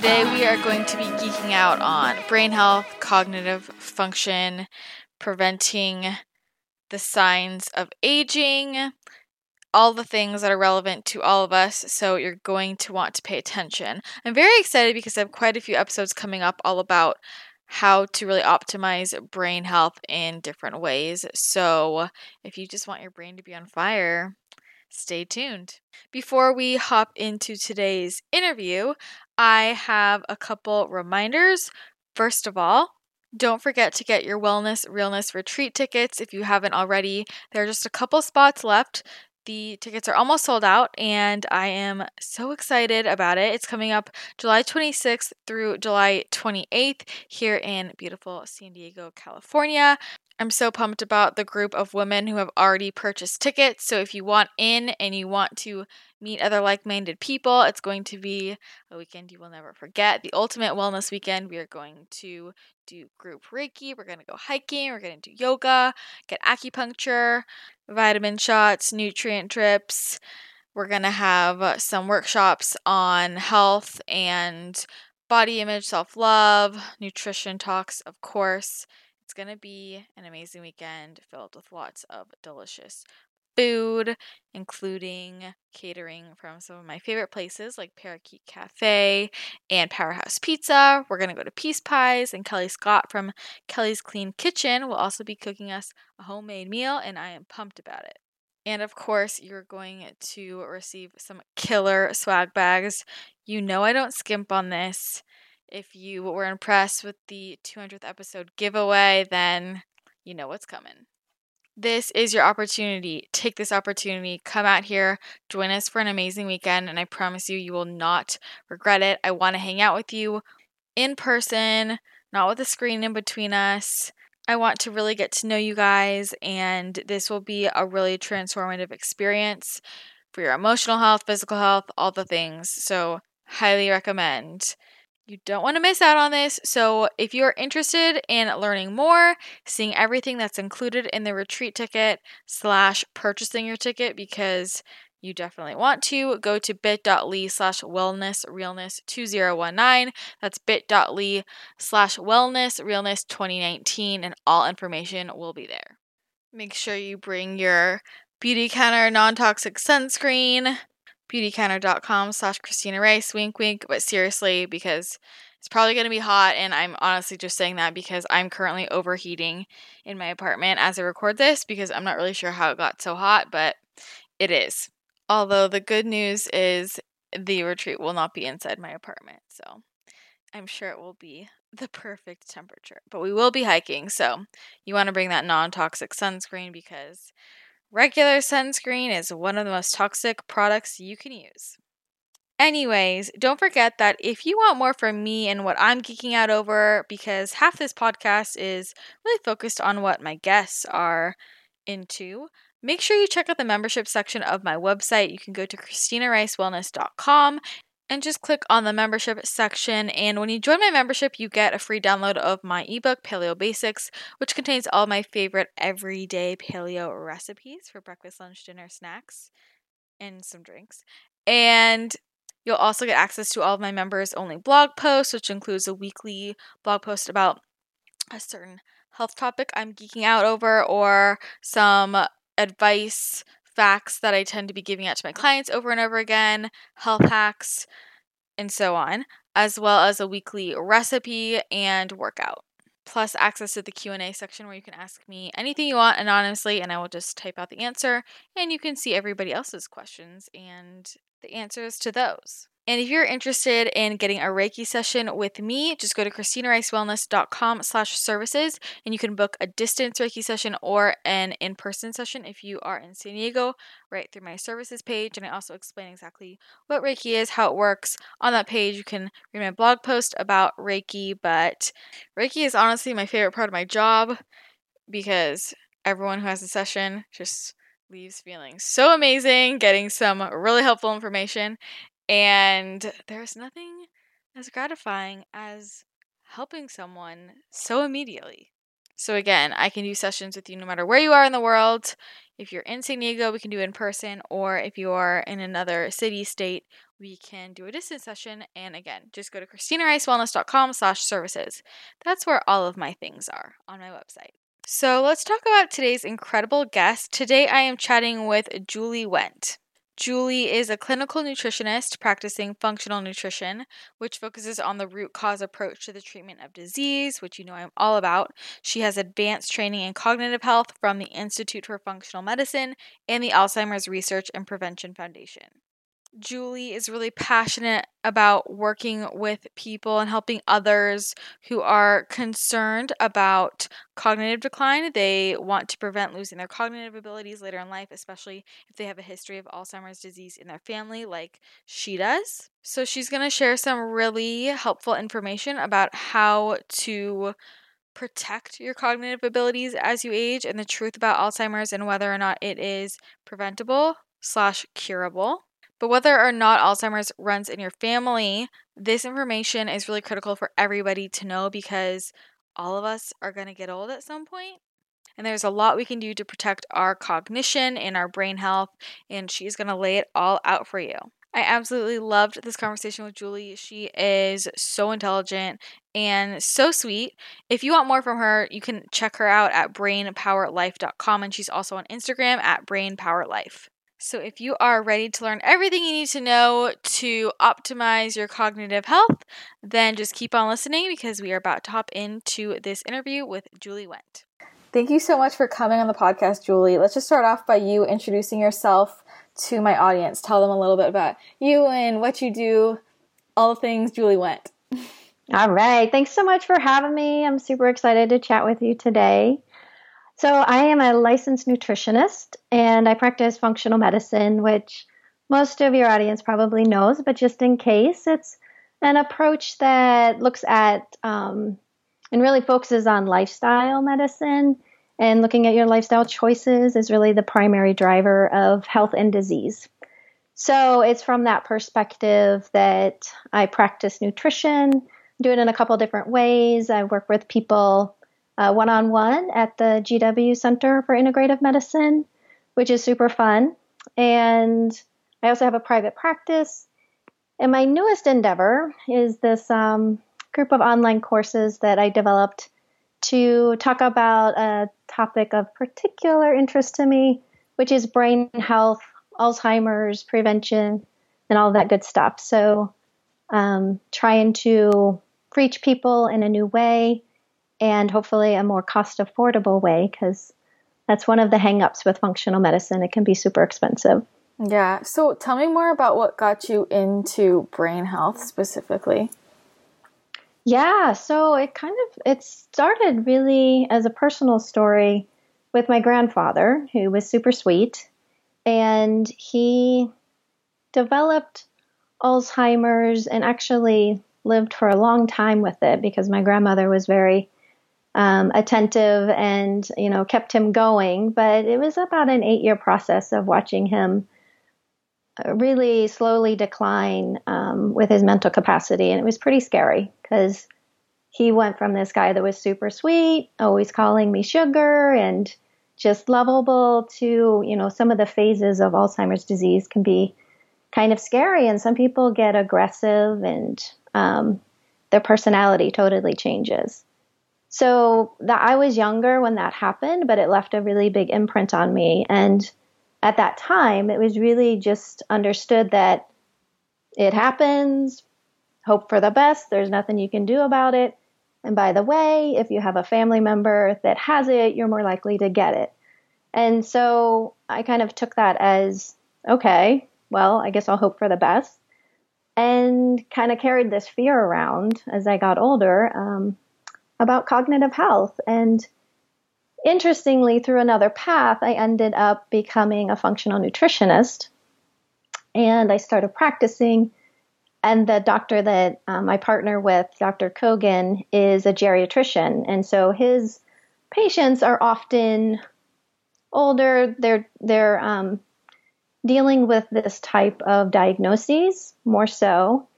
Today, we are going to be geeking out on brain health, cognitive function, preventing the signs of aging, all the things that are relevant to all of us. So, you're going to want to pay attention. I'm very excited because I have quite a few episodes coming up all about how to really optimize brain health in different ways. So, if you just want your brain to be on fire, stay tuned. Before we hop into today's interview, I have a couple reminders. First of all, don't forget to get your Wellness Realness retreat tickets if you haven't already. There are just a couple spots left. The tickets are almost sold out, and I am so excited about it. It's coming up July 26th through July 28th here in beautiful San Diego, California. I'm so pumped about the group of women who have already purchased tickets. So if you want in and you want to meet other like minded people, it's going to be a weekend you will never forget. The ultimate wellness weekend. We are going to do group Reiki, we're going to go hiking, we're going to do yoga, get acupuncture, vitamin shots, nutrient drips. We're going to have uh, some workshops on health and body image, self love, nutrition talks, of course. It's going to be an amazing weekend filled with lots of delicious food, including catering from some of my favorite places like Parakeet Cafe and Powerhouse Pizza. We're going to go to Peace Pies, and Kelly Scott from Kelly's Clean Kitchen will also be cooking us a homemade meal, and I am pumped about it. And of course, you're going to receive some killer swag bags. You know, I don't skimp on this. If you were impressed with the 200th episode giveaway, then you know what's coming. This is your opportunity. Take this opportunity. Come out here, join us for an amazing weekend, and I promise you, you will not regret it. I want to hang out with you in person, not with a screen in between us. I want to really get to know you guys, and this will be a really transformative experience for your emotional health, physical health, all the things. So, highly recommend. You don't want to miss out on this. So, if you're interested in learning more, seeing everything that's included in the retreat ticket, slash purchasing your ticket, because you definitely want to, go to bit.ly slash wellness realness 2019. That's bit.ly slash wellness realness 2019, and all information will be there. Make sure you bring your Beautycounter non toxic sunscreen beautycounter.com slash Christina Rice, wink wink, but seriously, because it's probably going to be hot, and I'm honestly just saying that because I'm currently overheating in my apartment as I record this because I'm not really sure how it got so hot, but it is. Although the good news is the retreat will not be inside my apartment, so I'm sure it will be the perfect temperature. But we will be hiking, so you want to bring that non toxic sunscreen because Regular sunscreen is one of the most toxic products you can use. Anyways, don't forget that if you want more from me and what I'm geeking out over, because half this podcast is really focused on what my guests are into, make sure you check out the membership section of my website. You can go to ChristinaRiceWellness.com and just click on the membership section. And when you join my membership, you get a free download of my ebook, Paleo Basics, which contains all my favorite everyday paleo recipes for breakfast, lunch, dinner, snacks, and some drinks. And you'll also get access to all of my members only blog posts, which includes a weekly blog post about a certain health topic I'm geeking out over or some advice facts that I tend to be giving out to my clients over and over again, health hacks, and so on, as well as a weekly recipe and workout. plus access to the Q&A section where you can ask me anything you want anonymously and I will just type out the answer and you can see everybody else's questions and the answers to those. And if you're interested in getting a Reiki session with me, just go to christinaricewellness.com slash services and you can book a distance Reiki session or an in-person session if you are in San Diego right through my services page. And I also explain exactly what Reiki is, how it works. On that page, you can read my blog post about Reiki, but Reiki is honestly my favorite part of my job because everyone who has a session just leaves feeling so amazing, getting some really helpful information. And there's nothing as gratifying as helping someone so immediately. So, again, I can do sessions with you no matter where you are in the world. If you're in San Diego, we can do in person, or if you are in another city, state, we can do a distance session. And again, just go to christinaricewellness.com slash services. That's where all of my things are on my website. So let's talk about today's incredible guest. Today I am chatting with Julie Wendt. Julie is a clinical nutritionist practicing functional nutrition, which focuses on the root cause approach to the treatment of disease, which you know I'm all about. She has advanced training in cognitive health from the Institute for Functional Medicine and the Alzheimer's Research and Prevention Foundation. Julie is really passionate about working with people and helping others who are concerned about cognitive decline. They want to prevent losing their cognitive abilities later in life, especially if they have a history of Alzheimer's disease in their family, like she does. So, she's going to share some really helpful information about how to protect your cognitive abilities as you age and the truth about Alzheimer's and whether or not it is preventable slash curable. But whether or not Alzheimer's runs in your family, this information is really critical for everybody to know because all of us are going to get old at some point. And there's a lot we can do to protect our cognition and our brain health, and she's going to lay it all out for you. I absolutely loved this conversation with Julie. She is so intelligent and so sweet. If you want more from her, you can check her out at brainpowerlife.com, and she's also on Instagram at brainpowerlife. So, if you are ready to learn everything you need to know to optimize your cognitive health, then just keep on listening because we are about to hop into this interview with Julie Wendt. Thank you so much for coming on the podcast, Julie. Let's just start off by you introducing yourself to my audience. Tell them a little bit about you and what you do, all the things Julie Wendt. All right. Thanks so much for having me. I'm super excited to chat with you today. So, I am a licensed nutritionist and I practice functional medicine, which most of your audience probably knows, but just in case, it's an approach that looks at um, and really focuses on lifestyle medicine. And looking at your lifestyle choices is really the primary driver of health and disease. So, it's from that perspective that I practice nutrition, do it in a couple different ways. I work with people one on one at the GW Center for Integrative Medicine, which is super fun. And I also have a private practice. And my newest endeavor is this um, group of online courses that I developed to talk about a topic of particular interest to me, which is brain health, Alzheimer's prevention, and all that good stuff. So, um, trying to reach people in a new way and hopefully a more cost affordable way because that's one of the hangups with functional medicine. It can be super expensive. Yeah. So tell me more about what got you into brain health specifically. Yeah, so it kind of it started really as a personal story with my grandfather, who was super sweet, and he developed Alzheimer's and actually lived for a long time with it because my grandmother was very um, attentive and you know kept him going. But it was about an eight year process of watching him uh, really slowly decline um, with his mental capacity, and it was pretty scary because he went from this guy that was super sweet, always calling me sugar and just lovable to you know some of the phases of Alzheimer's disease can be kind of scary, and some people get aggressive and um, their personality totally changes. So that I was younger when that happened, but it left a really big imprint on me. And at that time, it was really just understood that it happens, hope for the best, there's nothing you can do about it. And by the way, if you have a family member that has it, you're more likely to get it. And so I kind of took that as okay, well, I guess I'll hope for the best. And kind of carried this fear around as I got older um, about cognitive health. And interestingly, through another path, I ended up becoming a functional nutritionist. And I started practicing. And the doctor that um, I partner with, Dr. Kogan, is a geriatrician. And so his patients are often older. They're, they're um, dealing with this type of diagnoses more so.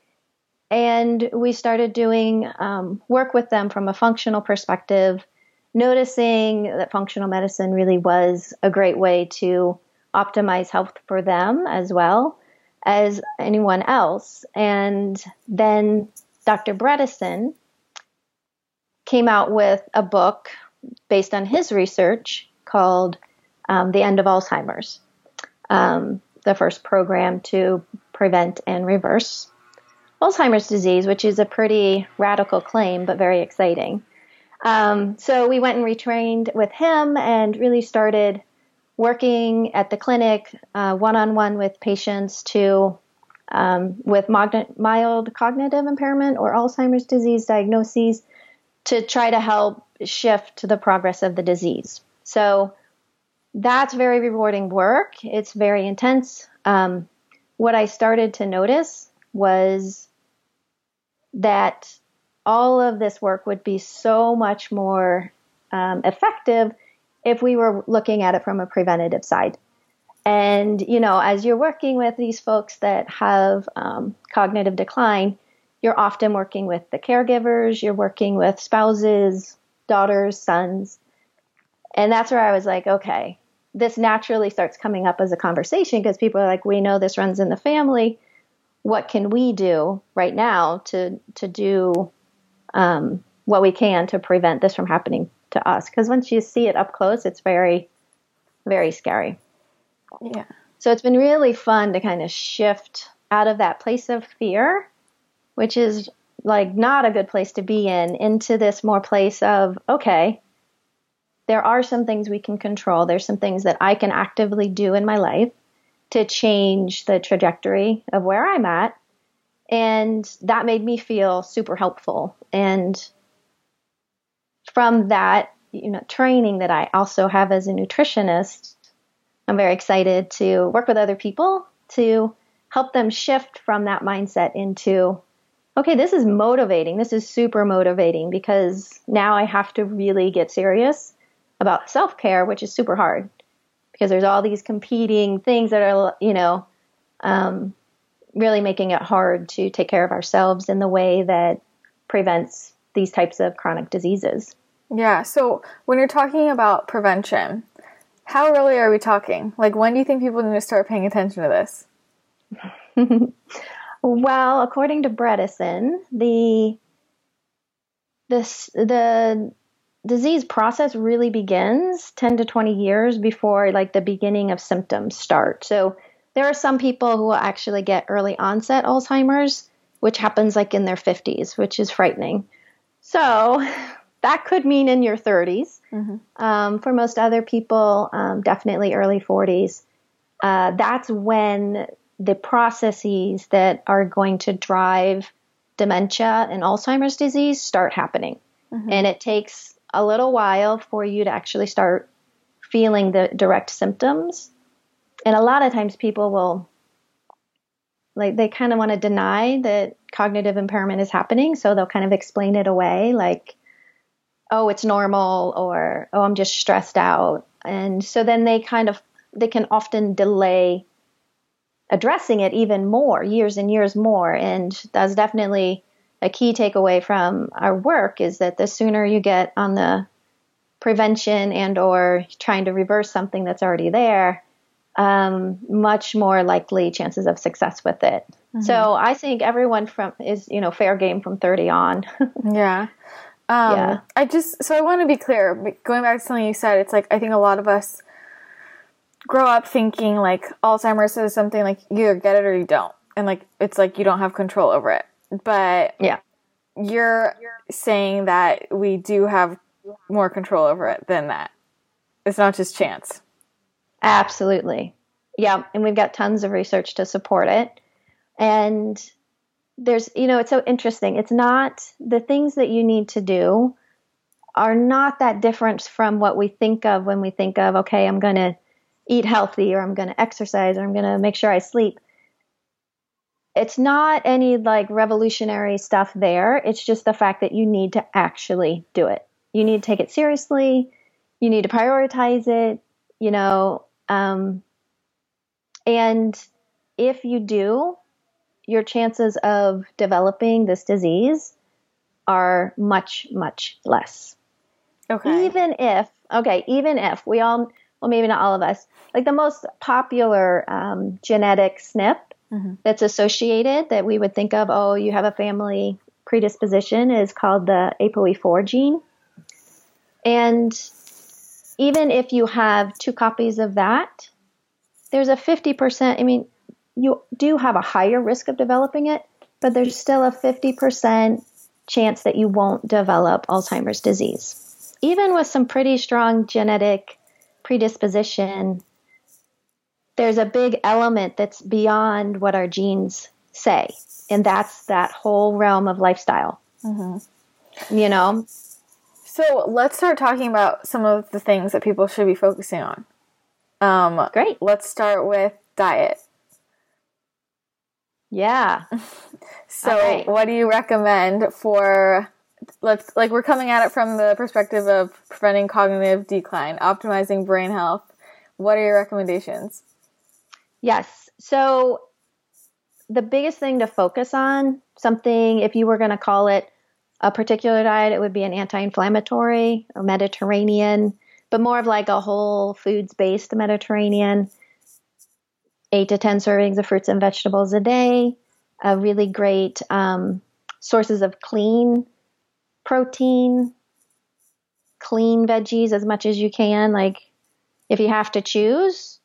And we started doing um, work with them from a functional perspective, noticing that functional medicine really was a great way to optimize health for them as well as anyone else. And then Dr. Bredesen came out with a book based on his research called um, The End of Alzheimer's um, the first program to prevent and reverse Alzheimer's disease, which is a pretty radical claim, but very exciting. Um, so we went and retrained with him and really started working at the clinic one on one with patients to um, with mild cognitive impairment or Alzheimer's disease diagnoses to try to help shift the progress of the disease. So that's very rewarding work. It's very intense. Um, what I started to notice was that all of this work would be so much more um, effective if we were looking at it from a preventative side. And, you know, as you're working with these folks that have um, cognitive decline, you're often working with the caregivers, you're working with spouses, daughters, sons. And that's where I was like, okay, this naturally starts coming up as a conversation because people are like, we know this runs in the family. What can we do right now to to do um, what we can to prevent this from happening to us? Because once you see it up close, it's very, very scary. Yeah. So it's been really fun to kind of shift out of that place of fear, which is like not a good place to be in, into this more place of okay, there are some things we can control. There's some things that I can actively do in my life to change the trajectory of where I'm at. And that made me feel super helpful. And from that, you know, training that I also have as a nutritionist, I'm very excited to work with other people to help them shift from that mindset into, okay, this is motivating. This is super motivating because now I have to really get serious about self care, which is super hard because there's all these competing things that are, you know, um, really making it hard to take care of ourselves in the way that prevents these types of chronic diseases. Yeah. So when you're talking about prevention, how early are we talking? Like, when do you think people need to start paying attention to this? well, according to Bredesen, the this the disease process really begins 10 to 20 years before like the beginning of symptoms start. So there are some people who will actually get early onset Alzheimer's, which happens like in their 50s, which is frightening. So that could mean in your 30s. Mm-hmm. Um, for most other people, um, definitely early 40s. Uh, that's when the processes that are going to drive dementia and Alzheimer's disease start happening. Mm-hmm. And it takes a little while for you to actually start feeling the direct symptoms. And a lot of times people will, like, they kind of want to deny that cognitive impairment is happening. So they'll kind of explain it away, like, oh, it's normal, or oh, I'm just stressed out. And so then they kind of, they can often delay addressing it even more, years and years more. And that's definitely a key takeaway from our work is that the sooner you get on the prevention and or trying to reverse something that's already there, um, much more likely chances of success with it. Mm-hmm. So I think everyone from is you know fair game from thirty on. yeah. Um, yeah. I just so I want to be clear. Going back to something you said, it's like I think a lot of us grow up thinking like Alzheimer's is something like you either get it or you don't, and like it's like you don't have control over it. But yeah, you're saying that we do have more control over it than that. It's not just chance. Absolutely. Yeah, and we've got tons of research to support it. And there's, you know, it's so interesting. It's not the things that you need to do are not that different from what we think of when we think of, okay, I'm going to eat healthy or I'm going to exercise or I'm going to make sure I sleep. It's not any like revolutionary stuff there. It's just the fact that you need to actually do it. You need to take it seriously. You need to prioritize it, you know. Um, and if you do, your chances of developing this disease are much, much less. Okay. Even if, okay, even if we all, well, maybe not all of us, like the most popular um, genetic SNP mm-hmm. that's associated that we would think of, oh, you have a family predisposition is called the ApoE4 gene. And even if you have two copies of that, there's a 50%, I mean, you do have a higher risk of developing it, but there's still a 50% chance that you won't develop Alzheimer's disease. Even with some pretty strong genetic predisposition, there's a big element that's beyond what our genes say, and that's that whole realm of lifestyle. Mm-hmm. You know? So let's start talking about some of the things that people should be focusing on. Um, Great. Let's start with diet. Yeah. so, right. what do you recommend for let's like we're coming at it from the perspective of preventing cognitive decline, optimizing brain health. What are your recommendations? Yes. So, the biggest thing to focus on, something if you were going to call it a particular diet, it would be an anti-inflammatory or Mediterranean, but more of like a whole foods based Mediterranean eight to 10 servings of fruits and vegetables a day, a really great um, sources of clean protein, clean veggies as much as you can. Like if you have to choose,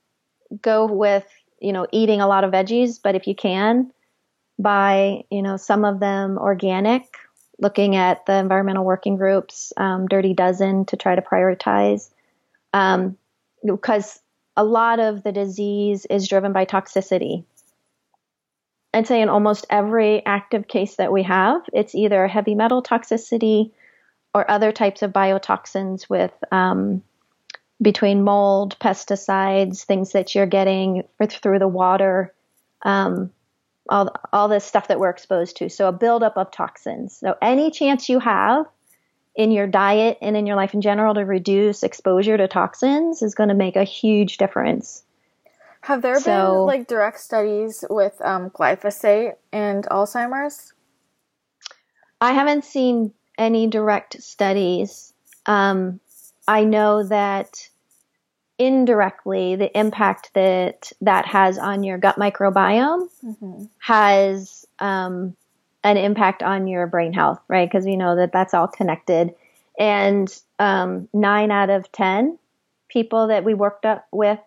go with, you know, eating a lot of veggies, but if you can, buy, you know, some of them organic, looking at the environmental working groups, um, Dirty Dozen to try to prioritize. Um, because a lot of the disease is driven by toxicity. I'd say in almost every active case that we have, it's either heavy metal toxicity or other types of biotoxins with um, between mold, pesticides, things that you're getting through the water, um, all all this stuff that we're exposed to. So a buildup of toxins. So any chance you have in your diet and in your life in general to reduce exposure to toxins is going to make a huge difference. Have there so, been like direct studies with um, glyphosate and Alzheimer's? I haven't seen any direct studies. Um, I know that indirectly the impact that that has on your gut microbiome mm-hmm. has um, an impact on your brain health, right? Because we know that that's all connected. And um, nine out of 10 people that we worked up with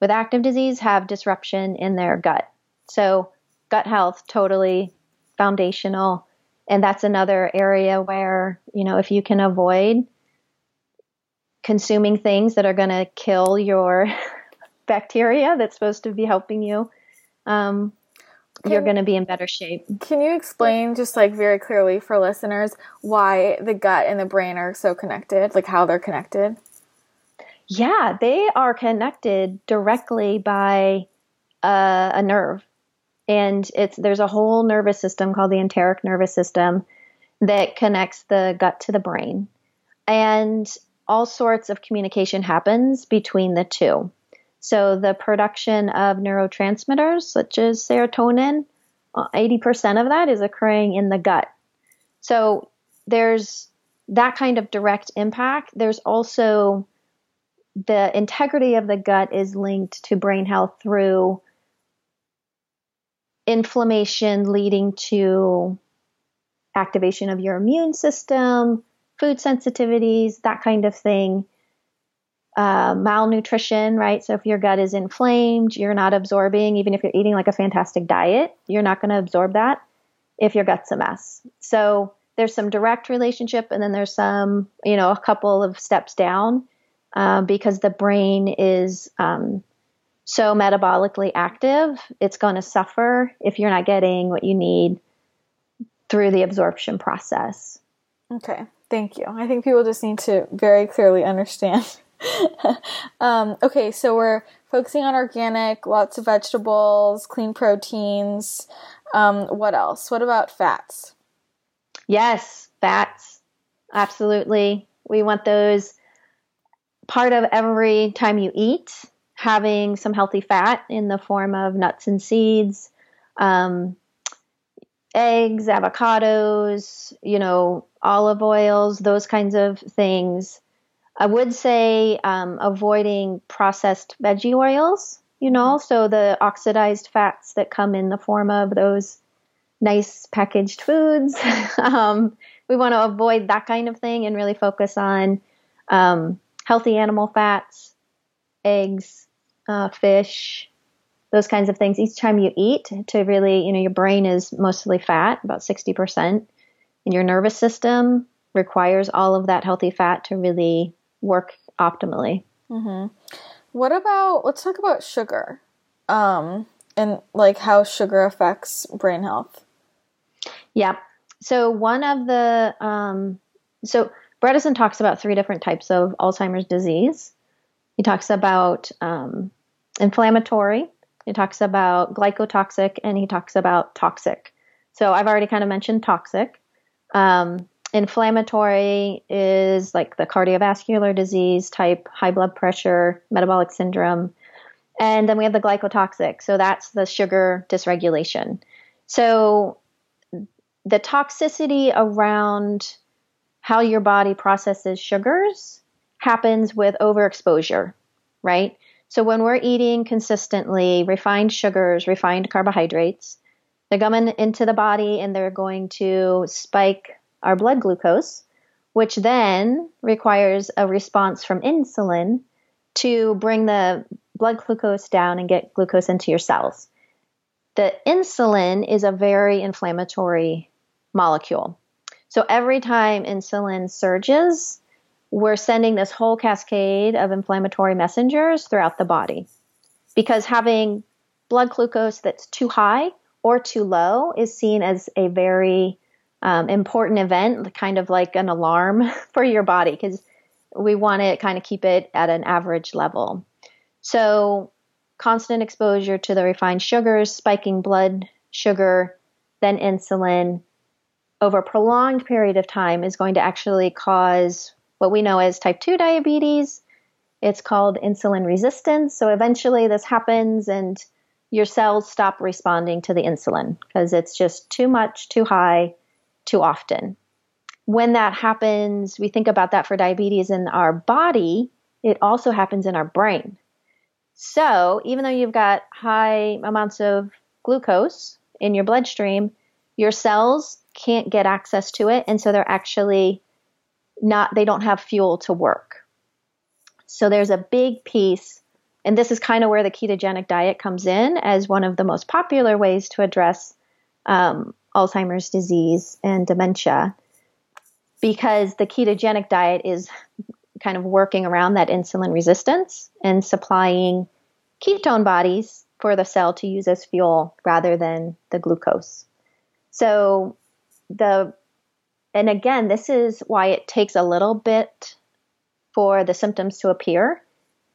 with active disease have disruption in their gut. So, gut health, totally foundational. And that's another area where, you know, if you can avoid consuming things that are going to kill your bacteria that's supposed to be helping you, um, can, you're going to be in better shape. Can you explain just like very clearly for listeners why the gut and the brain are so connected, like how they're connected? Yeah, they are connected directly by uh, a nerve. And it's there's a whole nervous system called the enteric nervous system that connects the gut to the brain. And all sorts of communication happens between the two. So the production of neurotransmitters, such as serotonin, 80% uh, of that is occurring in the gut. So there's that kind of direct impact. There's also the integrity of the gut is linked to brain health through inflammation leading to activation of your immune system, food sensitivities, that kind of thing uh, malnutrition, right? So if your gut is inflamed, you're not absorbing, even if you're eating like a fantastic diet, you're not going to absorb that if your gut's a mess. So there's some direct relationship, and then there's some, you know, a couple of steps down uh, because the brain is um, so metabolically active, it's going to suffer if you're not getting what you need through the absorption process. Okay, thank you. I think people just need to very clearly understand. um, okay, so we're focusing on organic, lots of vegetables, clean proteins. Um, what else? What about fats? Yes, fats. Absolutely. We want those part of every time you eat, having some healthy fat in the form of nuts and seeds, um, eggs, avocados, you know, olive oils, those kinds of things. I would say um, avoiding processed veggie oils, you know, so the oxidized fats that come in the form of those nice packaged foods. um, we want to avoid that kind of thing and really focus on um, healthy animal fats, eggs, uh, fish, those kinds of things each time you eat to really, you know, your brain is mostly fat, about 60%, and your nervous system requires all of that healthy fat to really work optimally. Mm-hmm. What about, let's talk about sugar um, and like how sugar affects brain health. Yeah. So one of the, um, so Bredesen talks about three different types of Alzheimer's disease. He talks about um, inflammatory, he talks about glycotoxic, and he talks about toxic. So I've already kind of mentioned toxic. Um, inflammatory is like the cardiovascular disease type, high blood pressure, metabolic syndrome. And then we have the glycotoxic. So that's the sugar dysregulation. So the toxicity around how your body processes sugars happens with overexposure, right? So when we're eating consistently refined sugars, refined carbohydrates, they're coming into the body and they're going to spike our blood glucose, which then requires a response from insulin to bring the blood glucose down and get glucose into your cells. The insulin is a very inflammatory molecule. So every time insulin surges, we're sending this whole cascade of inflammatory messengers throughout the body. Because having blood glucose that's too high or too low is seen as a very um, important event, kind of like an alarm for your body, because we want to kind of keep it at an average level. So, constant exposure to the refined sugars, spiking blood sugar, then insulin, over a prolonged period of time is going to actually cause what we know as type 2 diabetes. It's called insulin resistance. So eventually this happens and your cells stop responding to the insulin because it's just too much, too high, too often. When that happens, we think about that for diabetes in our body, it also happens in our brain. So even though you've got high amounts of glucose in your bloodstream, your cells can't get access to it. And so they're actually not, they don't have fuel to work. So there's a big piece, and this is kind of where the ketogenic diet comes in as one of the most popular ways to address um, Alzheimer's disease and dementia, because the ketogenic diet is kind of working around that insulin resistance and supplying ketone bodies for the cell to use as fuel rather than the glucose. So the and again, this is why it takes a little bit for the symptoms to appear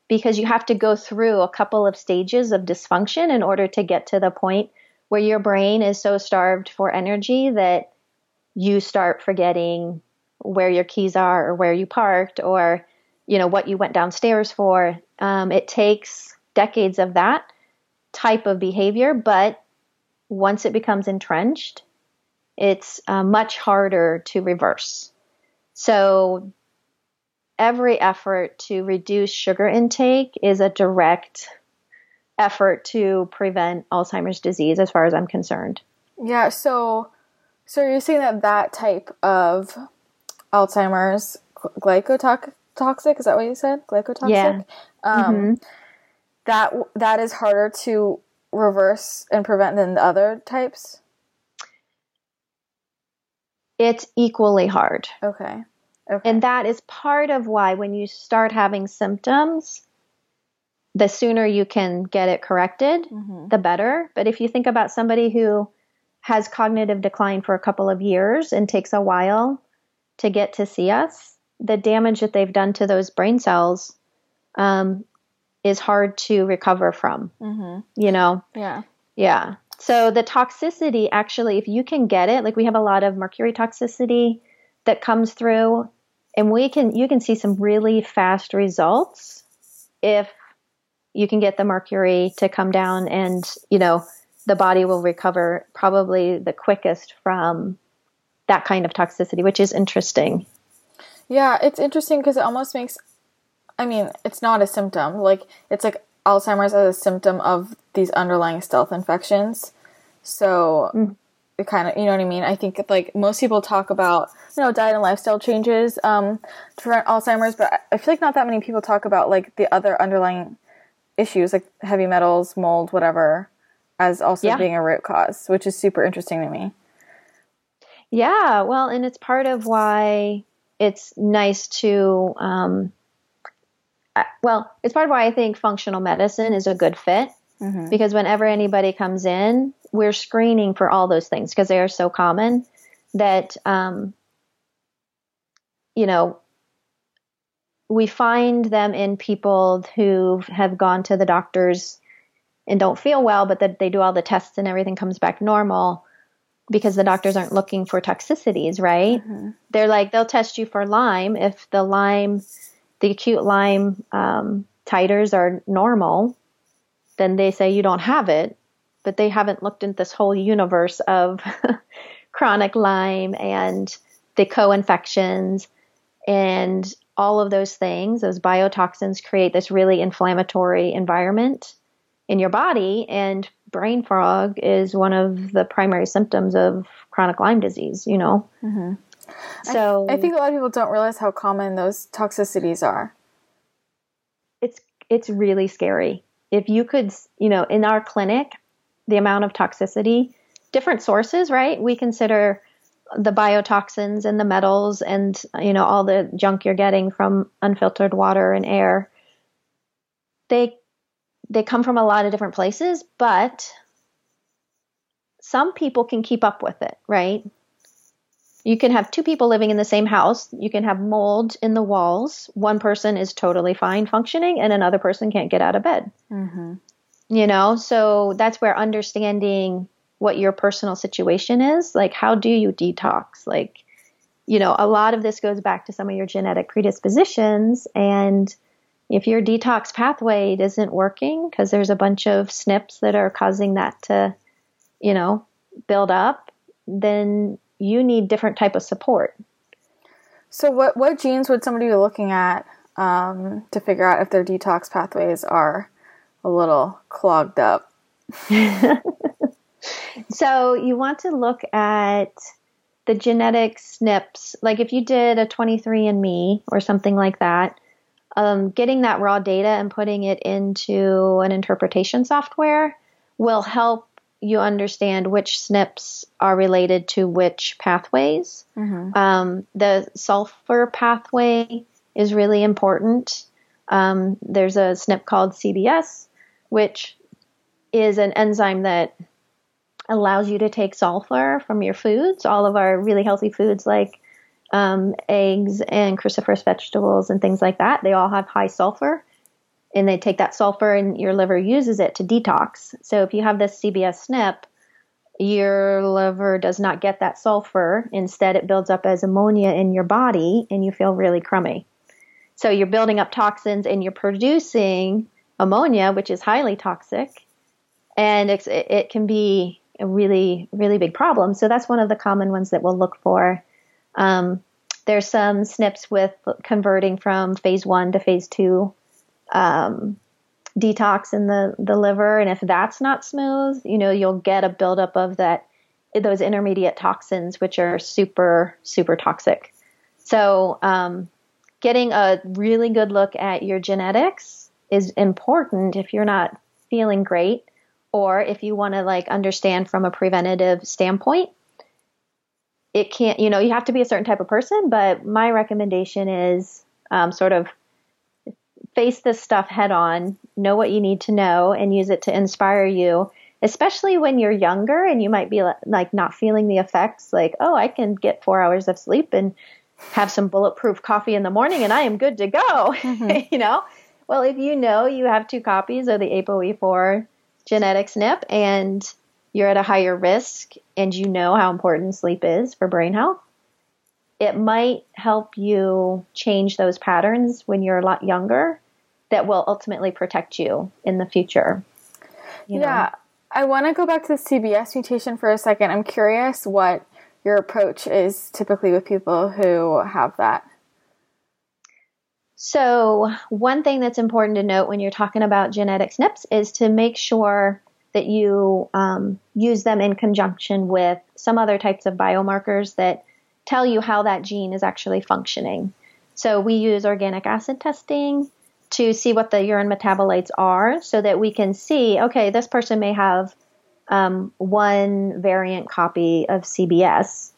because you have to go through a couple of stages of dysfunction in order to get to the point where your brain is so starved for energy that you start forgetting where your keys are or where you parked or you know what you went downstairs for. Um, it takes decades of that type of behavior but once it becomes entrenched it's uh, much harder to reverse. So, every effort to reduce sugar intake is a direct effort to prevent Alzheimer's disease, as far as I'm concerned. Yeah. So, so you're saying that that type of Alzheimer's glycotoxic is that what you said? Glycotoxic. Yeah. Um, mm-hmm. That that is harder to reverse and prevent than the other types. It's equally hard. Okay. Okay. And that is part of why when you start having symptoms, the sooner you can get it corrected, Mhm. the better. But if you think about somebody who has cognitive decline for a couple of years and takes a while to get to see us, the damage that they've done to those brain cells um, is hard to recover from, Mhm. you know? Yeah. Yeah. So the toxicity actually, if you can get it, like we have a lot of mercury toxicity that comes through, and we can you can see some really fast results if you can get the mercury to come down, and you know the body will recover probably the quickest from that kind of toxicity, which is interesting. Yeah, it's interesting because it almost makes. I mean, it's not a symptom. Like it's like Alzheimer's as a symptom of these underlying stealth infections. So Mm. it kind of, you know what I mean. I think like most people talk about you know diet and lifestyle changes um, to prevent Alzheimer's, but I- feel like not that many people talk about like the other underlying issues like heavy metals, mold, whatever, as also Yeah. being a root cause, which is super interesting to me. Yeah, well, and it's part of why it's nice to, um, well, it's part of why I think functional medicine is a good fit Mhm. because whenever anybody comes in, we're screening for all those things because they are so common that, um, you know, we find them in people who have gone to the doctors and don't feel well, but that they do all the tests and everything comes back normal because the doctors aren't looking for toxicities, right? Mhm. They're like, they'll test you for Lyme. If the Lyme, the acute Lyme um, titers are normal, then they say you don't have it. But they haven't looked into this whole universe of chronic Lyme and the co infections and all of those things. Those biotoxins create this really inflammatory environment in your body, and brain fog is one of the primary symptoms of chronic Lyme disease, you know? Mhm. So I think a lot of people don't realize how common those toxicities are. it's it's really scary. If you could, you know, in our clinic, the amount of toxicity, different sources, right? We consider the biotoxins and the metals and you know all the junk you're getting from unfiltered water and air. They they come from a lot of different places, but some people can keep up with it, right? You can have two people living in the same house. You can have mold in the walls. One person is totally fine functioning, and another person can't get out of bed. Mm-hmm. You know, so that's where understanding what your personal situation is like, how do you detox? Like, you know, a lot of this goes back to some of your genetic predispositions. And if your detox pathway isn't working because there's a bunch of SNPs that are causing that to, you know, build up, then you need different type of support. So, what what genes would somebody be looking at um, to figure out if their detox pathways are a little clogged up? So you want to look at the genetic SNPs. Like if you did a 23andMe or something like that, um, getting that raw data and putting it into an interpretation software will help you understand which SNPs are related to which pathways. Mm-hmm. Um, the sulfur pathway is really important. Um, there's a SNP called CBS, which is an enzyme that allows you to take sulfur from your foods, all of our really healthy foods like um, eggs and cruciferous vegetables and things like that. They all have high sulfur. And they take that sulfur and your liver uses it to detox. So if you have this CBS SNP, your liver does not get that sulfur. Instead, it builds up as ammonia in your body and you feel really crummy. So you're building up toxins and you're producing ammonia, which is highly toxic. And it can be a really, really big problem. So that's one of the common ones that we'll look for. Um, there's some SNPs with converting from phase one to phase two um, detox in the, the liver. And if that's not smooth, you know, you'll get a buildup of that, those intermediate toxins, which are super, super toxic. So, um, getting a really good look at your genetics is important if you're not feeling great or if you want to like understand from a preventative standpoint. it can't, you know, you have to be a certain type of person, but my recommendation is um, sort of face this stuff head on, know what you need to know, and use it to inspire you, especially when you're younger and you might be like not feeling the effects, like, oh, I can get four hours of sleep and have some bulletproof coffee in the morning and I am good to go, mm-hmm. you know? Well, if you know you have two copies of the ApoE4 genetic SNP and you're at a higher risk and you know how important sleep is for brain health, it might help you change those patterns when you're a lot younger that will ultimately protect you in the future. You know? yeah. I want to go back to the CBS mutation for a second. I'm curious what your approach is typically with people who have that. So, one thing that's important to note when you're talking about genetic SNPs is to make sure that you um, use them in conjunction with some other types of biomarkers that tell you how that gene is actually functioning. So, we use organic acid testing to see what the urine metabolites are so that we can see okay, this person may have um, one variant copy of CBS.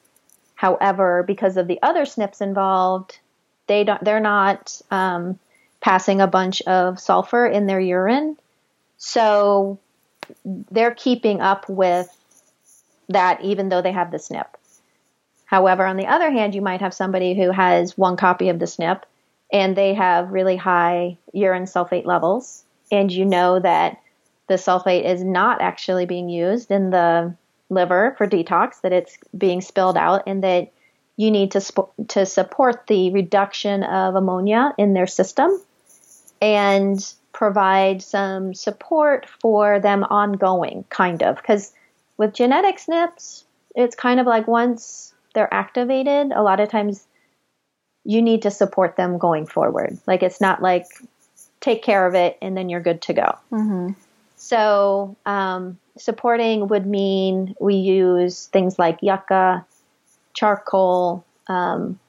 However, because of the other SNPs involved, they don't, they're not um, passing a bunch of sulfur in their urine. So they're keeping up with that even though they have the SNP. However, on the other hand, you might have somebody who has one copy of the SNP and they have really high urine sulfate levels, and you know that the sulfate is not actually being used in the liver for detox, that it's being spilled out, and that you need to sp- to support the reduction of ammonia in their system and provide some support for them ongoing, kind of. Because with genetic SNPs, it's kind of like once they're activated, a lot of times you need to support them going forward. Like it's not like take care of it and then you're good to go. Mm-hmm. So um, supporting would mean we use things like yucca, charcoal, um,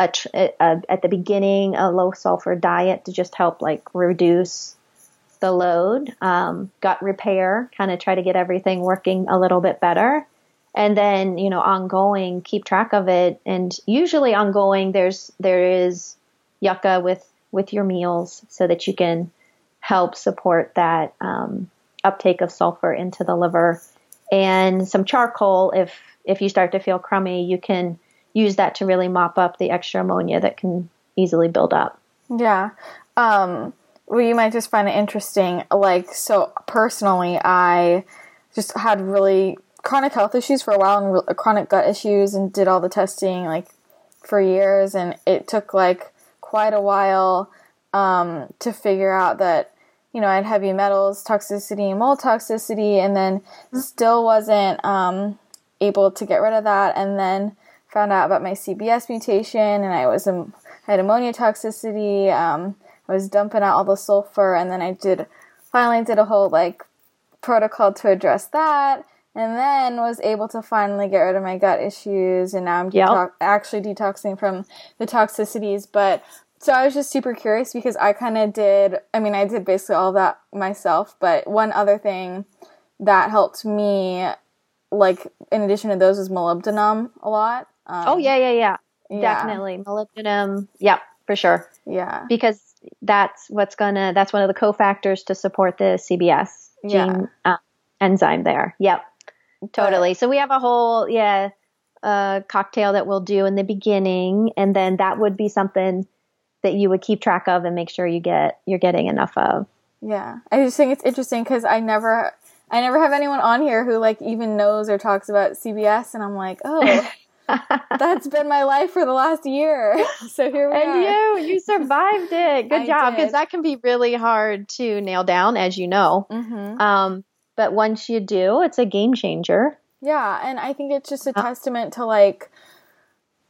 a tr- a, at the beginning a low sulfur diet to just help like reduce the load, um, gut repair, kind of try to get everything working a little bit better and then you know ongoing keep track of it. And usually ongoing there's there is yucca with with your meals so that you can help support that um, uptake of sulfur into the liver. And some charcoal if if you start to feel crummy you can use that to really mop up the extra ammonia that can easily build up. Yeah. Um, well you might just find it interesting like so personally i just had really chronic health issues for a while and re- chronic gut issues and did all the testing like for years. And it took like quite a while um, to figure out that you know I had heavy metals toxicity mold toxicity and then still wasn't um, able to get rid of that. And then found out about my CBS mutation and I was um, I had ammonia toxicity um, I was dumping out all the sulfur. And then I did finally did a whole like protocol to address that and then was able to finally get rid of my gut issues and now i'm yep. actually detoxing from the toxicities but so i was just super curious because i kind of did i mean i did basically all that myself but one other thing that helped me like in addition to those is molybdenum a lot um, oh yeah yeah yeah yeah. Definitely. Molybdenum. Yep, for sure. Yeah. Because that's what's gonna that's one of the cofactors to support the CBS gene yeah. uh, enzyme there. Yep. Totally. But, so we have a whole, yeah, uh, cocktail that we'll do in the beginning, and then that would be something that you would keep track of and make sure you get you're getting enough of. Yeah, I just think it's interesting because I never, I never have anyone on here who like even knows or talks about CBS, and I'm like, oh. That's been my life for the last year. So here we and are. And you, you survived it. Good I job. Because that can be really hard to nail down, as you know. Mm-hmm. Um, but once you do, it's a game changer. Yeah, and I think it's just a testament to like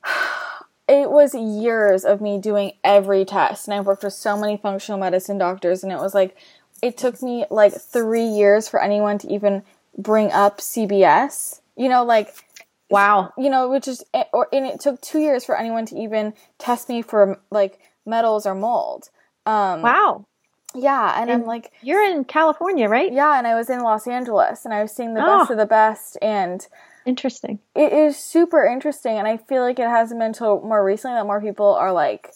it was years of me doing every test and I've worked with so many functional medicine doctors and it was like it took me like 3 years for anyone to even bring up CBS. You know, like wow. You know, which is eh, or and it took 2 years for anyone to even test me for like metals or mold. Um Wow. Yeah, and, and, I'm like, you're in California, right? Yeah, and I was in Los Angeles, and I was seeing the oh. best ah. of the best, and Interesting. It is super interesting, and I feel like it hasn't been until more recently that more people are like,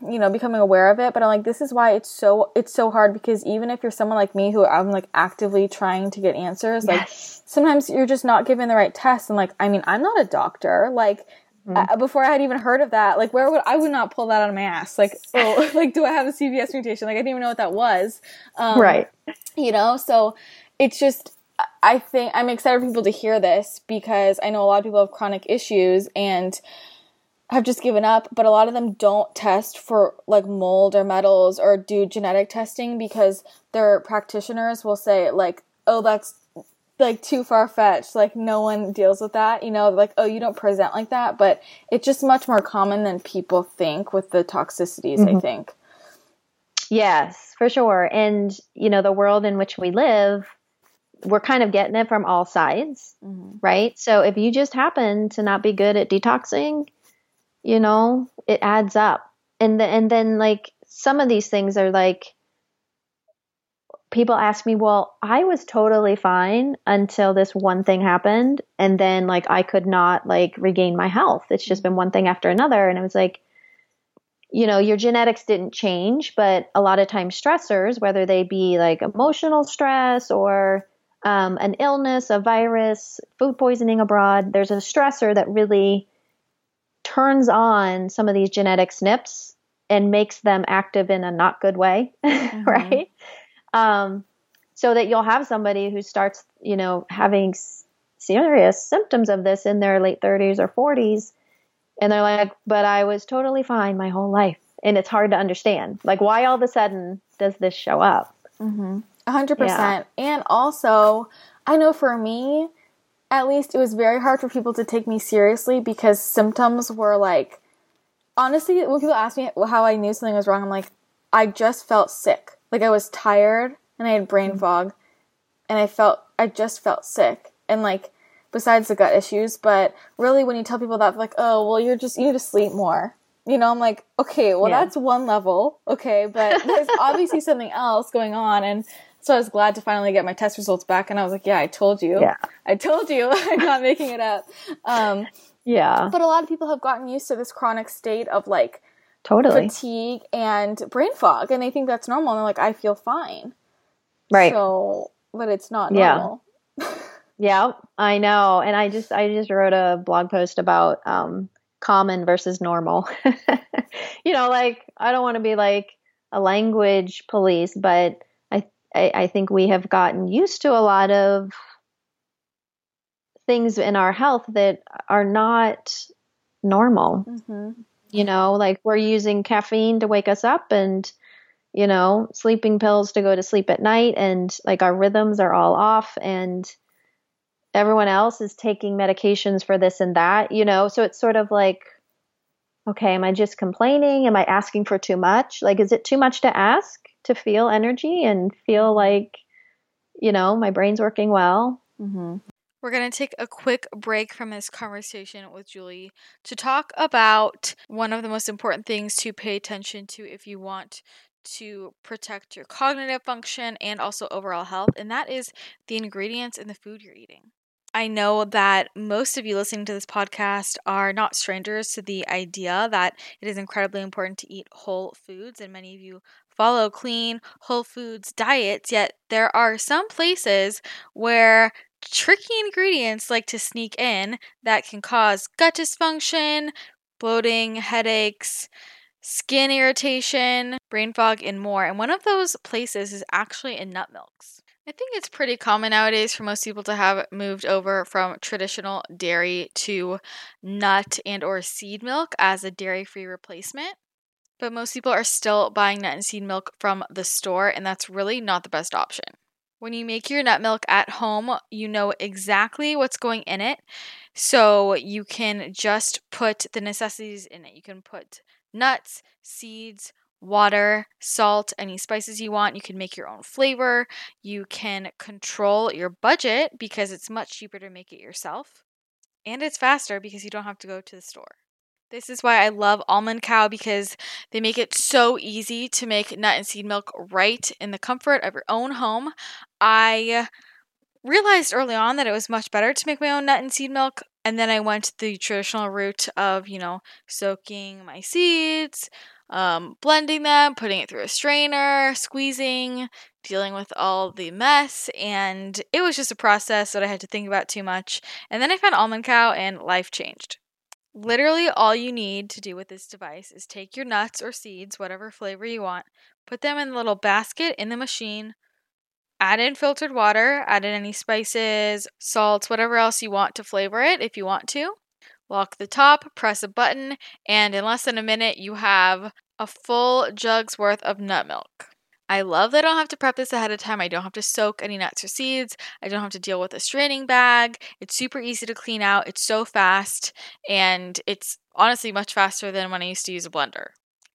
you know, becoming aware of it. But I'm like, this is why it's so it's so hard because even if you're someone like me who I'm like actively trying to get answers, like sometimes you're just not given the right test. And like, I mean, I'm not a doctor. Like, Uh, before I had even heard of that, like, where would I would not pull that out of my ass? Like, oh, like, do I have a CBS mutation? Like, I didn't even know what that was. Um, right. you know so it's just i think i'm excited for people to hear this because i know a lot of people have chronic issues and have just given up but a lot of them don't test for like mold or metals or do genetic testing because their practitioners will say like oh that's like too far fetched like no one deals with that you know like oh you don't present like that but it's just much more common than people think with the toxicities i Mhm. think Yes, for sure. And, you know, the world in which we live, we're kind of getting it from all sides, mm-hmm. right? So if you just happen to not be good at detoxing, you know, it adds up. And the, and then like some of these things are like people ask me, "Well, I was totally fine until this one thing happened and then like I could not like regain my health. It's just been one thing after another." And I was like, you know, your genetics didn't change, but a lot of times stressors, whether they be like emotional stress or um, an illness, a virus, food poisoning abroad, there's a stressor that really turns on some of these genetic SNPs and makes them active in a not good way, right? Um, so that you'll have somebody who starts, you know, having serious symptoms of this in their late 30s or 40s and they're like, but I was totally fine my whole life. And it's hard to understand. Like, why all of a sudden does this show up? Mm-hmm. A hundred percent. And also, I know for me, at least it was very hard for people to take me seriously because symptoms were like, honestly, when people ask me how I knew something was wrong, I'm like, I just felt sick. Like I was tired and I had brain fog, and I felt I just felt sick. And like, besides the gut issues, but really, when you tell people that, like, oh, well, you're just you need to sleep more. You know, I'm like, okay, well, Yeah. that's one level, okay, but there's obviously something else going on, and so I was glad to finally get my test results back, and I was like, yeah, I told you, Yeah. I told you, I'm not making it up. Um, Yeah, but a lot of people have gotten used to this chronic state of like totally. fatigue and brain fog, and they think that's normal, and they're like, I feel fine, Right. So, but it's not Yeah. normal. yeah, I know. And I just, I just wrote a blog post about um, common versus normal. you know, like I don't want to be like a language police, but I, I, I think we have gotten used to a lot of things in our health that are not normal. hmm you know like we're using caffeine to wake us up and you know sleeping pills to go to sleep at night and like our rhythms are all off and everyone else is taking medications for this and that you know? So it's sort of like okay am i just complaining? Am i asking for too much? Like is it too much to ask to feel energy and feel like you know my brain's working well? Hmm We're going to take a quick break from this conversation with Julie to talk about one of the most important things to pay attention to if you want to protect your cognitive function and also overall health, and that is the ingredients in the food you're eating. I know that most of you listening to this podcast are not strangers to the idea that it is incredibly important to eat whole foods, and many of you follow clean, whole foods diets, yet there are some places where tricky ingredients like to sneak in that can cause gut dysfunction, bloating, headaches, skin irritation, brain fog, and more. And one of those places is actually in nut milks. I think it's pretty common nowadays for most people to have moved over from traditional dairy to nut and or seed milk as a dairy-free replacement. But most people are still buying nut and seed milk from the store and that's really not the best option. When you make your nut milk at home, you know exactly what's going in it. So you can just put the necessities in it. You can put nuts, seeds, water, salt, any spices you want. You can make your own flavor. You can control your budget because it's much cheaper to make it yourself. And it's faster because you don't have to go to the store. This is why I love Almond Cow because they make it so easy to make nut and seed milk right in the comfort of your own home. I realized early on that it was much better to make my own nut and seed milk. And then I went the traditional route of, you know, soaking my seeds, um, blending them, putting it through a strainer, squeezing, dealing with all the mess. And it was just a process that I had to think about too much. And then I found Almond Cow and life changed. Literally, all you need to do with this device is take your nuts or seeds, whatever flavor you want, put them in a little basket in the machine, add in filtered water, add in any spices, salts, whatever else you want to flavor it if you want to. Lock the top, press a button, and in less than a minute, you have a full jug's worth of nut milk. I love that I don't have to prep this ahead of time. I don't have to soak any nuts or seeds. I don't have to deal with a straining bag. It's super easy to clean out. It's so fast, and it's honestly much faster than when I used to use a blender.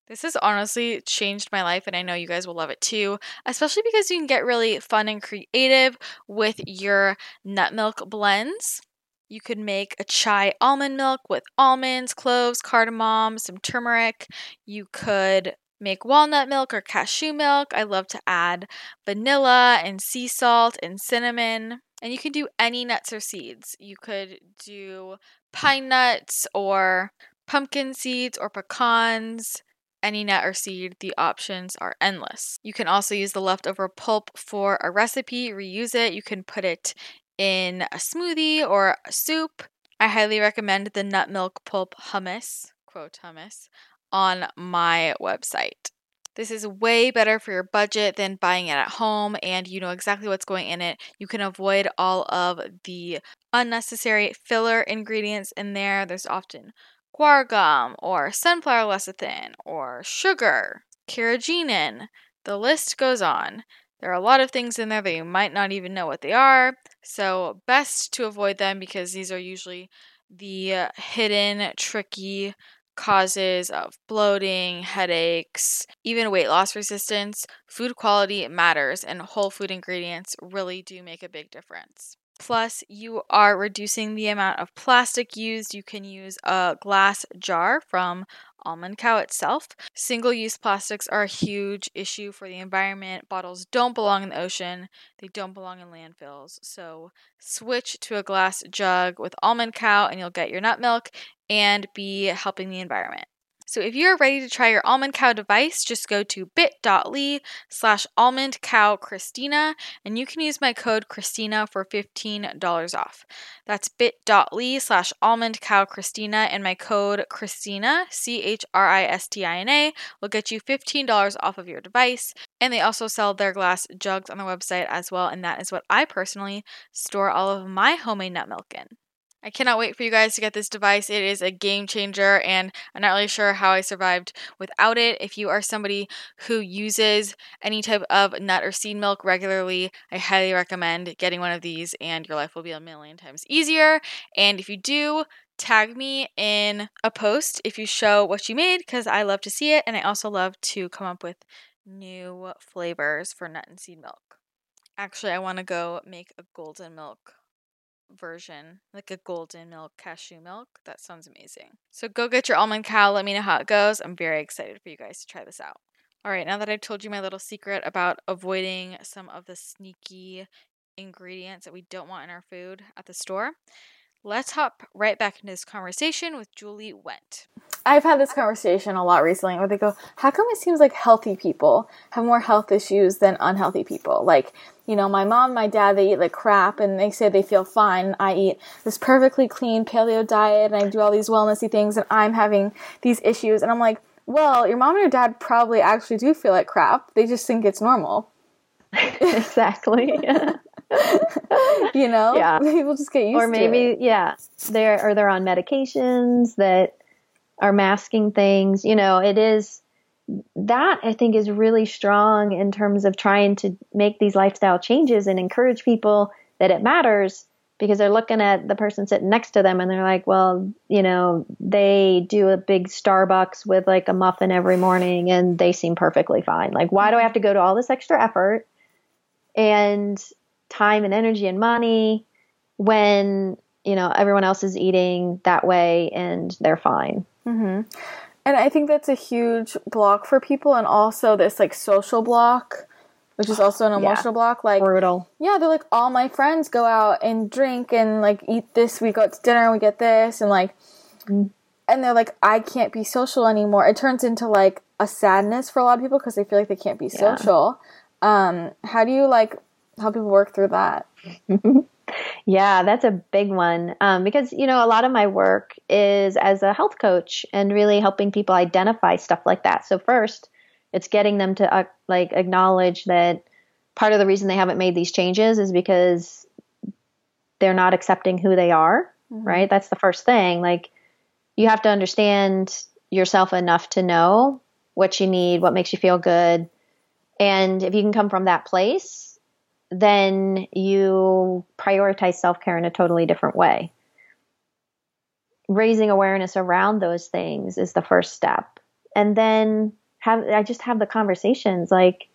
This has honestly changed my life, and I know you guys will love it too, especially because you can get really fun and creative with your nut milk blends. You could make a chai almond milk with almonds, cloves, cardamom, some turmeric. You could make walnut milk or cashew milk. I love to add vanilla and sea salt and cinnamon. And you can do any nuts or seeds. You could do pine nuts or pumpkin seeds or pecans any nut or seed, the options are endless. You can also use the leftover pulp for a recipe, reuse it. You can put it in a smoothie or a soup. I highly recommend the nut milk pulp hummus, quote hummus, on my website. This is way better for your budget than buying it at home, and you know exactly what's going in it. You can avoid all of the unnecessary filler ingredients in there. There's often guar gum or sunflower lecithin or sugar, carrageenan. The list goes on. There are a lot of things in there that you might not even know what they are, so best to avoid them because these are usually the hidden, tricky causes of bloating, headaches, even weight loss resistance. Food quality matters, and whole food ingredients really do make a big difference. Plus, you are reducing the amount of plastic used. You can use a glass jar from Almond Cow itself. Single use plastics are a huge issue for the environment. Bottles don't belong in the ocean, they don't belong in landfills. So, switch to a glass jug with Almond Cow and you'll get your nut milk and be helping the environment. So if you're ready to try your almond cow device, just go to bit.ly slash almond cow Christina and you can use my code Christina for $15 off. That's bit.ly slash almond cow Christina and my code Christina, C H R I S T I N A, will get you $15 off of your device. And they also sell their glass jugs on the website as well. And that is what I personally store all of my homemade nut milk in. I cannot wait for you guys to get this device. It is a game changer, and I'm not really sure how I survived without it. If you are somebody who uses any type of nut or seed milk regularly, I highly recommend getting one of these, and your life will be a million times easier. And if you do, tag me in a post if you show what you made, because I love to see it, and I also love to come up with new flavors for nut and seed milk. Actually, I want to go make a golden milk version, like a golden milk cashew milk. That sounds amazing. So go get your almond cow. Let me know how it goes. I'm very excited for you guys to try this out. All right, now that I've told you my little secret about avoiding some of the sneaky ingredients that we don't want in our food at the store, let's hop right back into this conversation with Julie Wendt. I've had this conversation a lot recently where they go, How come it seems like healthy people have more health issues than unhealthy people? Like, you know, my mom, my dad, they eat like crap and they say they feel fine. I eat this perfectly clean paleo diet and I do all these wellnessy things and I'm having these issues. And I'm like, well, your mom and your dad probably actually do feel like crap. They just think it's normal. exactly. you know, yeah. people just get used to it. or maybe, yeah, they're or they're on medications that are masking things. You know, it is that I think is really strong in terms of trying to make these lifestyle changes and encourage people that it matters because they're looking at the person sitting next to them and they're like, well, you know, they do a big Starbucks with like a muffin every morning and they seem perfectly fine. Like, why do I have to go to all this extra effort and time and energy and money when, you know, everyone else is eating that way and they're fine? Mm-hmm. And I think that's a huge block for people, and also this like social block which is also an emotional yeah. block. Like brutal. Yeah, they're like all my friends go out and drink and like eat this. We go out to dinner and we get this and like, mm. and they're like, I can't be social anymore. It turns into like a sadness for a lot of people because they feel like they can't be yeah. social. Um, how do you like help people work through that? Yeah, that's a big one um, because you know a lot of my work is as a health coach and really helping people identify stuff like that. So first, it's getting them to uh, like acknowledge that part of the reason they haven't made these changes is because they're not accepting who they are. Mm-hmm. Right? That's the first thing. Like you have to understand yourself enough to know what you need, what makes you feel good, and if you can come from that place then you prioritize self care in a totally different way. Raising awareness around those things is the first step. And then have I just have the conversations like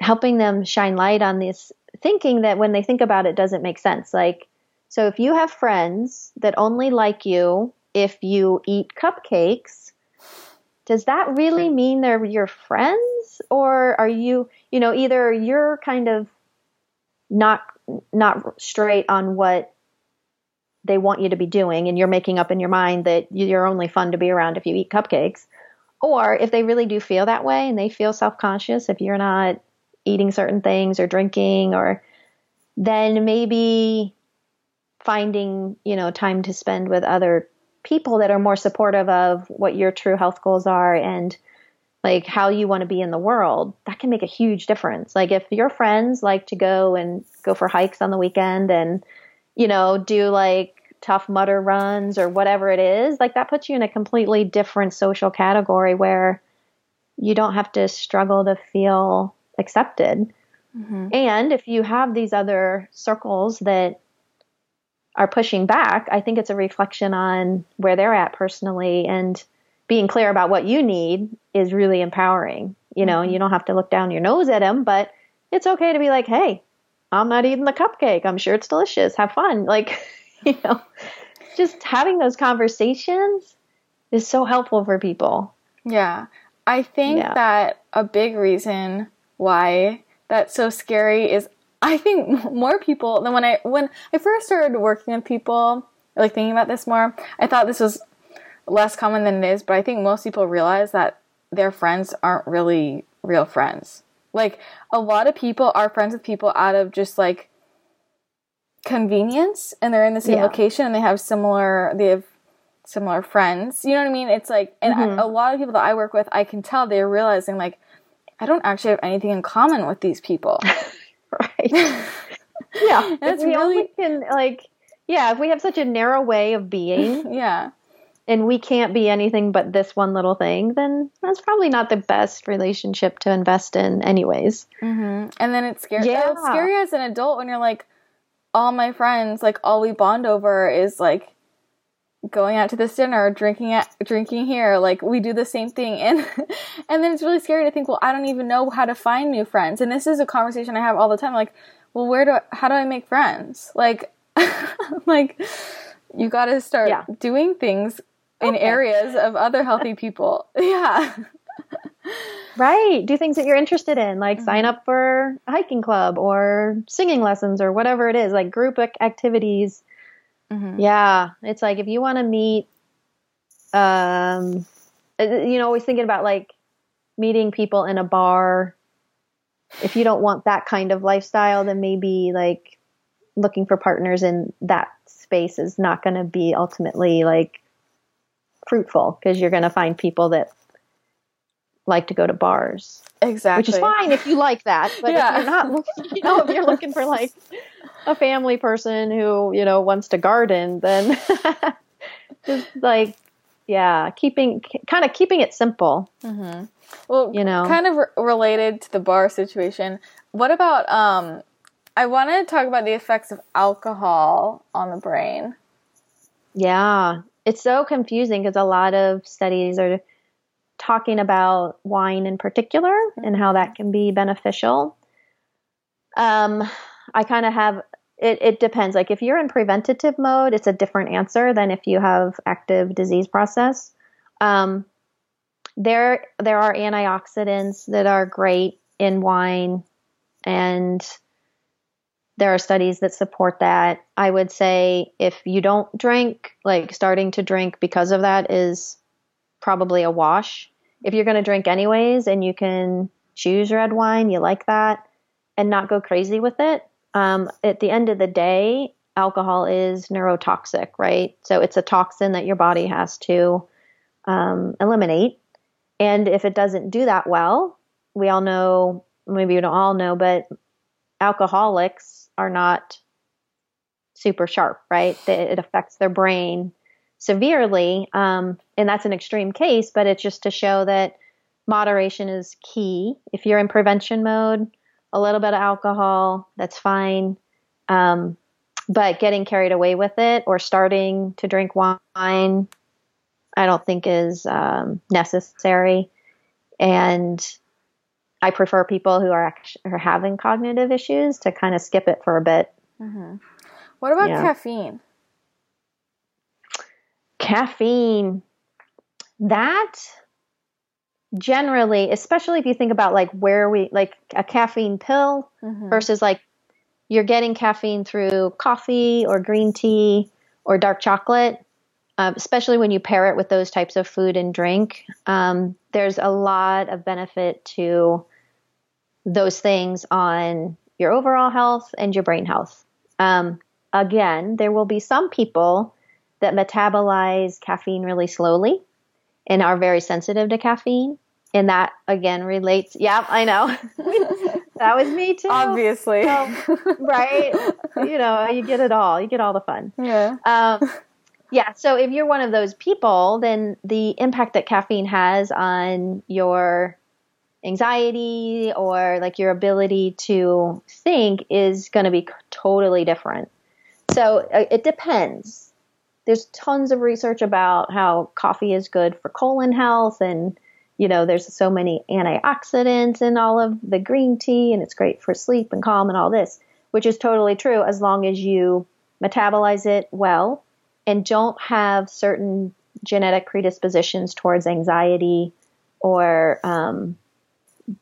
helping them shine light on this thinking that when they think about it doesn't make sense. Like so if you have friends that only like you if you eat cupcakes, does that really mean they're your friends or are you, you know, either you're kind of not not straight on what they want you to be doing and you're making up in your mind that you're only fun to be around if you eat cupcakes. Or if they really do feel that way and they feel self-conscious if you're not eating certain things or drinking or then maybe finding you know time to spend with other people that are more supportive of what your true health goals are and like how you want to be in the world, that can make a huge difference. Like if your friends like to go and go for hikes on the weekend and, you know, do like Tough Mudder runs or whatever it is, like that puts you in a completely different social category where you don't have to struggle to feel accepted. Mm-hmm. And if you have these other circles that are pushing back, I think it's a reflection on where they're at personally and being clear about what you need is really empowering. You know, mm-hmm. you don't have to look down your nose at them, but it's okay to be like, hey, I'm not eating the cupcake. I'm sure it's delicious. Have fun. Like, you know, just having those conversations is so helpful for people. Yeah. I think yeah. that a big reason why that's so scary is I think more people than when I when I first started working with people, like thinking about this more, I thought this was less common than it is, but I think most people realize that their friends aren't really real friends. Like a lot of people are friends with people out of just like convenience and they're in the same yeah. location and they have similar they have similar friends. You know what I mean? It's like and mm-hmm. a lot of people that I work with, I can tell they're realizing like I don't actually have anything in common with these people. right. yeah. And it's really can like yeah, if we have such a narrow way of being, yeah and we can't be anything but this one little thing, then that's probably not the best relationship to invest in, anyways. Mm-hmm. And then it's scary. Yeah. It's scary as an adult when you're like, all my friends, like all we bond over is like going out to this dinner, drinking at drinking here. Like we do the same thing, and and then it's really scary to think, well, I don't even know how to find new friends. And this is a conversation I have all the time. Like, well, where do I, how do I make friends? Like, like you got to start yeah. doing things in areas of other healthy people. Yeah. right. Do things that you're interested in, like mm-hmm. sign up for a hiking club or singing lessons or whatever it is, like group activities. Mm-hmm. Yeah. It's like if you want to meet, um, uh, you know, always thinking about like meeting people in a bar. If you don't want that kind of lifestyle, then maybe like looking for partners in that space is not going to be ultimately like fruitful because you're going to find people that like to go to bars. Exactly. Which is fine if you like that, but yeah. if you're not looking, you know, if you're looking for like a family person who, you know, wants to garden, then just like yeah, keeping kind of keeping it simple. Mm-hmm. Well, you know, kind of re- related to the bar situation. What about um I want to talk about the effects of alcohol on the brain. Yeah, it's so confusing because a lot of studies are talking about wine in particular and how that can be beneficial. Um, I kind of have it, it depends. Like if you're in preventative mode, it's a different answer than if you have active disease process. Um, there there are antioxidants that are great in wine. and there are studies that support that. I would say if you don't drink, like starting to drink because of that is probably a wash. If you're going to drink anyways and you can choose red wine, you like that, and not go crazy with it, um, at the end of the day, alcohol is neurotoxic, right? So it's a toxin that your body has to um, eliminate. And if it doesn't do that well, we all know, maybe we don't all know, but alcoholics are not super sharp, right? It affects their brain severely. Um, and that's an extreme case, but it's just to show that moderation is key. If you're in prevention mode, a little bit of alcohol, that's fine. Um, but getting carried away with it or starting to drink wine, I don't think is um, necessary. And I prefer people who are actually are having cognitive issues to kind of skip it for a bit. Mm-hmm. What about yeah. caffeine? Caffeine. That generally, especially if you think about like where we like a caffeine pill mm-hmm. versus like you're getting caffeine through coffee or green tea or dark chocolate, um, especially when you pair it with those types of food and drink. Um, there's a lot of benefit to those things on your overall health and your brain health. Um, again, there will be some people that metabolize caffeine really slowly and are very sensitive to caffeine. And that again relates. Yeah, I know. that was me too. Obviously. So, right. You know, you get it all. You get all the fun. Yeah. Um, yeah. So if you're one of those people, then the impact that caffeine has on your anxiety or like your ability to think is going to be totally different. So uh, it depends. There's tons of research about how coffee is good for colon health and you know there's so many antioxidants in all of the green tea and it's great for sleep and calm and all this, which is totally true as long as you metabolize it well and don't have certain genetic predispositions towards anxiety or um,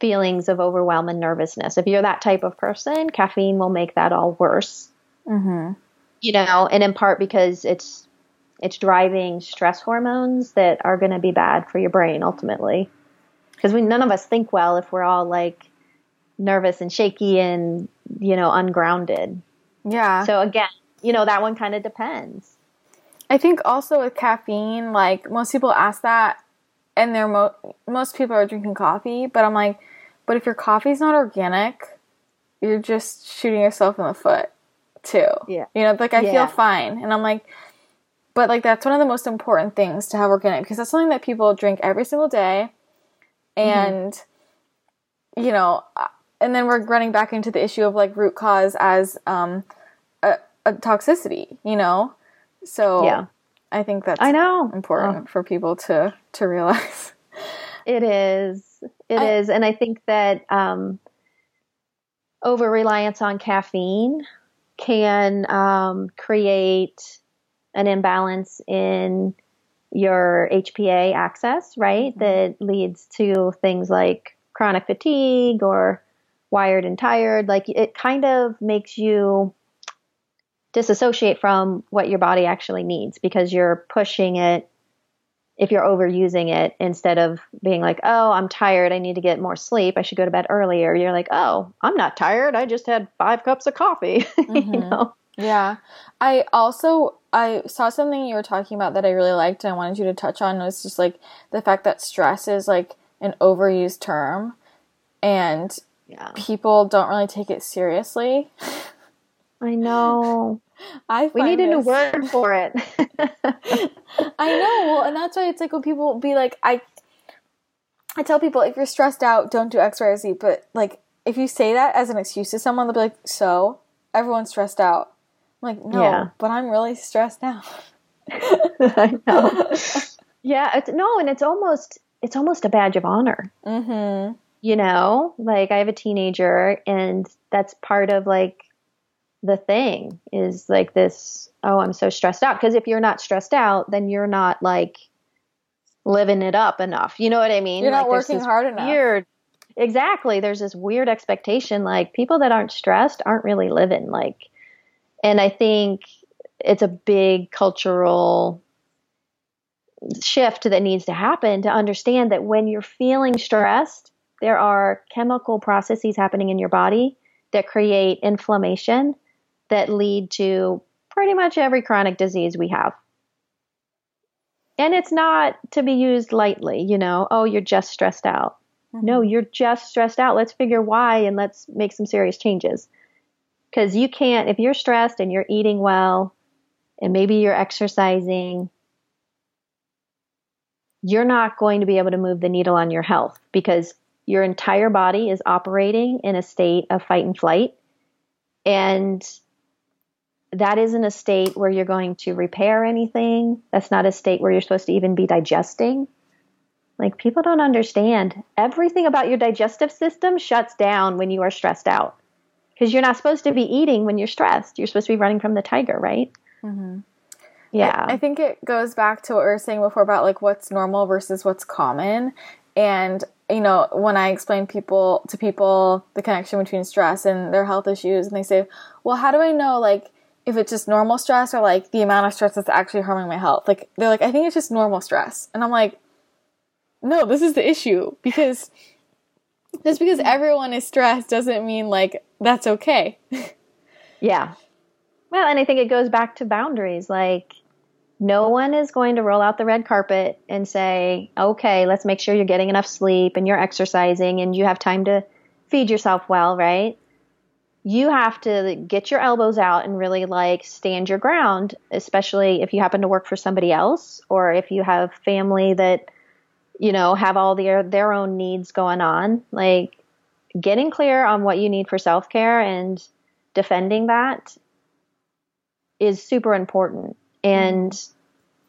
feelings of overwhelming nervousness. If you're that type of person, caffeine will make that all worse. Mm-hmm. You know, and in part because it's it's driving stress hormones that are going to be bad for your brain ultimately. Because we none of us think well if we're all like nervous and shaky and you know ungrounded. Yeah. So again, you know that one kind of depends. I think also with caffeine, like most people ask that and they're mo- most people are drinking coffee, but I'm like, but if your coffee's not organic, you're just shooting yourself in the foot too. Yeah. You know, like I yeah. feel fine. And I'm like, but like that's one of the most important things to have organic because that's something that people drink every single day. And, mm-hmm. you know, uh, and then we're running back into the issue of like root cause as um, a, a toxicity, you know? So, yeah. I think that's I know important oh. for people to to realize. It is. It I, is, and I think that um, over reliance on caffeine can um, create an imbalance in your HPA axis, right? Mm-hmm. That leads to things like chronic fatigue or wired and tired. Like it kind of makes you disassociate from what your body actually needs because you're pushing it if you're overusing it instead of being like, oh, I'm tired. I need to get more sleep. I should go to bed earlier. You're like, oh, I'm not tired. I just had five cups of coffee. Mm-hmm. you know? Yeah. I also I saw something you were talking about that I really liked and I wanted you to touch on was just like the fact that stress is like an overused term and yeah. people don't really take it seriously. I know. I we need a new word for it. I know. Well, and that's why it's like when people be like, I, I tell people if you're stressed out, don't do X, Y, or Z. But like, if you say that as an excuse to someone, they'll be like, "So everyone's stressed out." I'm like, no, yeah. but I'm really stressed out. I know. yeah, it's, no, and it's almost it's almost a badge of honor. Mm-hmm. You know, like I have a teenager, and that's part of like the thing is like this oh i'm so stressed out because if you're not stressed out then you're not like living it up enough you know what i mean you're like, not working hard enough weird exactly. There's this weird expectation like people that aren't stressed aren't really living. Like, and I think it's a big cultural shift that needs to happen to understand that when you're feeling stressed, there are chemical processes happening in your body that create inflammation that lead to pretty much every chronic disease we have. And it's not to be used lightly, you know, oh, you're just stressed out. Mm-hmm. No, you're just stressed out. Let's figure why and let's make some serious changes. Because you can't, if you're stressed and you're eating well and maybe you're exercising, you're not going to be able to move the needle on your health because your entire body is operating in a state of fight and flight. And that isn't a state where you're going to repair anything. That's not a state where you're supposed to even be digesting. Like, people don't understand. Everything about your digestive system shuts down when you are stressed out because you're not supposed to be eating when you're stressed. You're supposed to be running from the tiger, right? Mm-hmm. Yeah. I, I think it goes back to what we were saying before about like what's normal versus what's common. And you know, when I explain people to people the connection between stress and their health issues, and they say, "Well, how do I know like if it's just normal stress or like the amount of stress that's actually harming my health?" Like they're like, "I think it's just normal stress," and I'm like, "No, this is the issue because just because everyone is stressed doesn't mean like that's okay." yeah. Well, and I think it goes back to boundaries, like no one is going to roll out the red carpet and say, okay, let's make sure you're getting enough sleep and you're exercising and you have time to feed yourself well, right? You have to get your elbows out and really like stand your ground, especially if you happen to work for somebody else or if you have family that, you know, have all their, their own needs going on. Like getting clear on what you need for self care and defending that is super important and mm-hmm.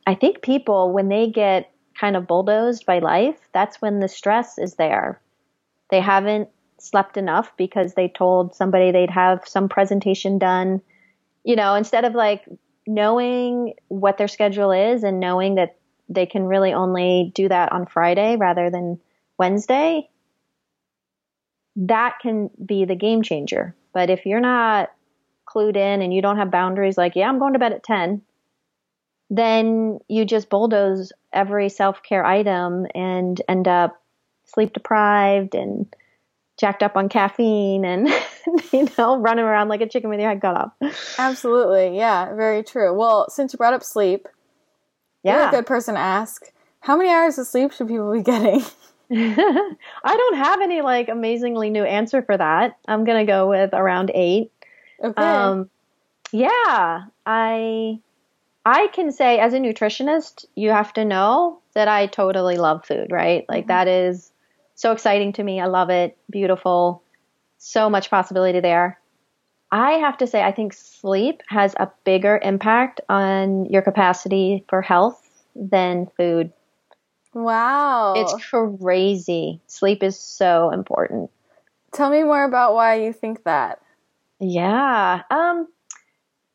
I think people, when they get kind of bulldozed by life, that's when the stress is there. They haven't slept enough because they told somebody they'd have some presentation done. You know, instead of like knowing what their schedule is and knowing that they can really only do that on Friday rather than Wednesday, that can be the game changer. But if you're not clued in and you don't have boundaries like, yeah, I'm going to bed at 10, then you just bulldoze every self care item and end up sleep deprived and jacked up on caffeine and you know running around like a chicken with your head cut off. Absolutely, yeah, very true. Well, since you brought up sleep, yeah, you're a good person to ask. How many hours of sleep should people be getting? I don't have any like amazingly new answer for that. I'm gonna go with around eight. Okay. Um, yeah, I I can say as a nutritionist, you have to know that I totally love food, right? Like mm-hmm. that is so exciting to me. I love it. Beautiful. So much possibility there. I have to say, I think sleep has a bigger impact on your capacity for health than food. Wow. It's crazy. Sleep is so important. Tell me more about why you think that. Yeah. Um,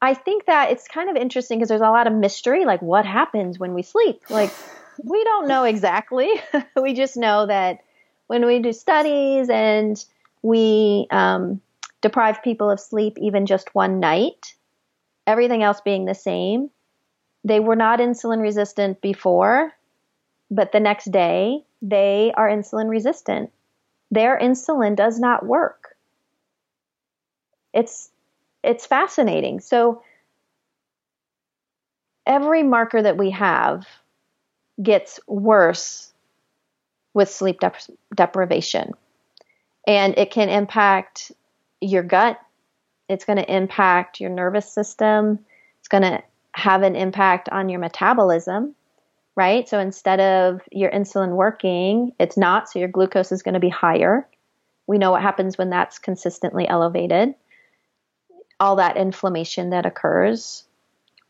I think that it's kind of interesting because there's a lot of mystery, like what happens when we sleep. Like we don't know exactly. we just know that when we do studies and we um, deprive people of sleep even just one night, everything else being the same, they were not insulin resistant before, but the next day they are insulin resistant. Their insulin does not work. It's it's fascinating. So every marker that we have gets worse with sleep dep- deprivation. And it can impact your gut. It's going to impact your nervous system. It's going to have an impact on your metabolism, right? So instead of your insulin working, it's not. So your glucose is going to be higher. We know what happens when that's consistently elevated all that inflammation that occurs.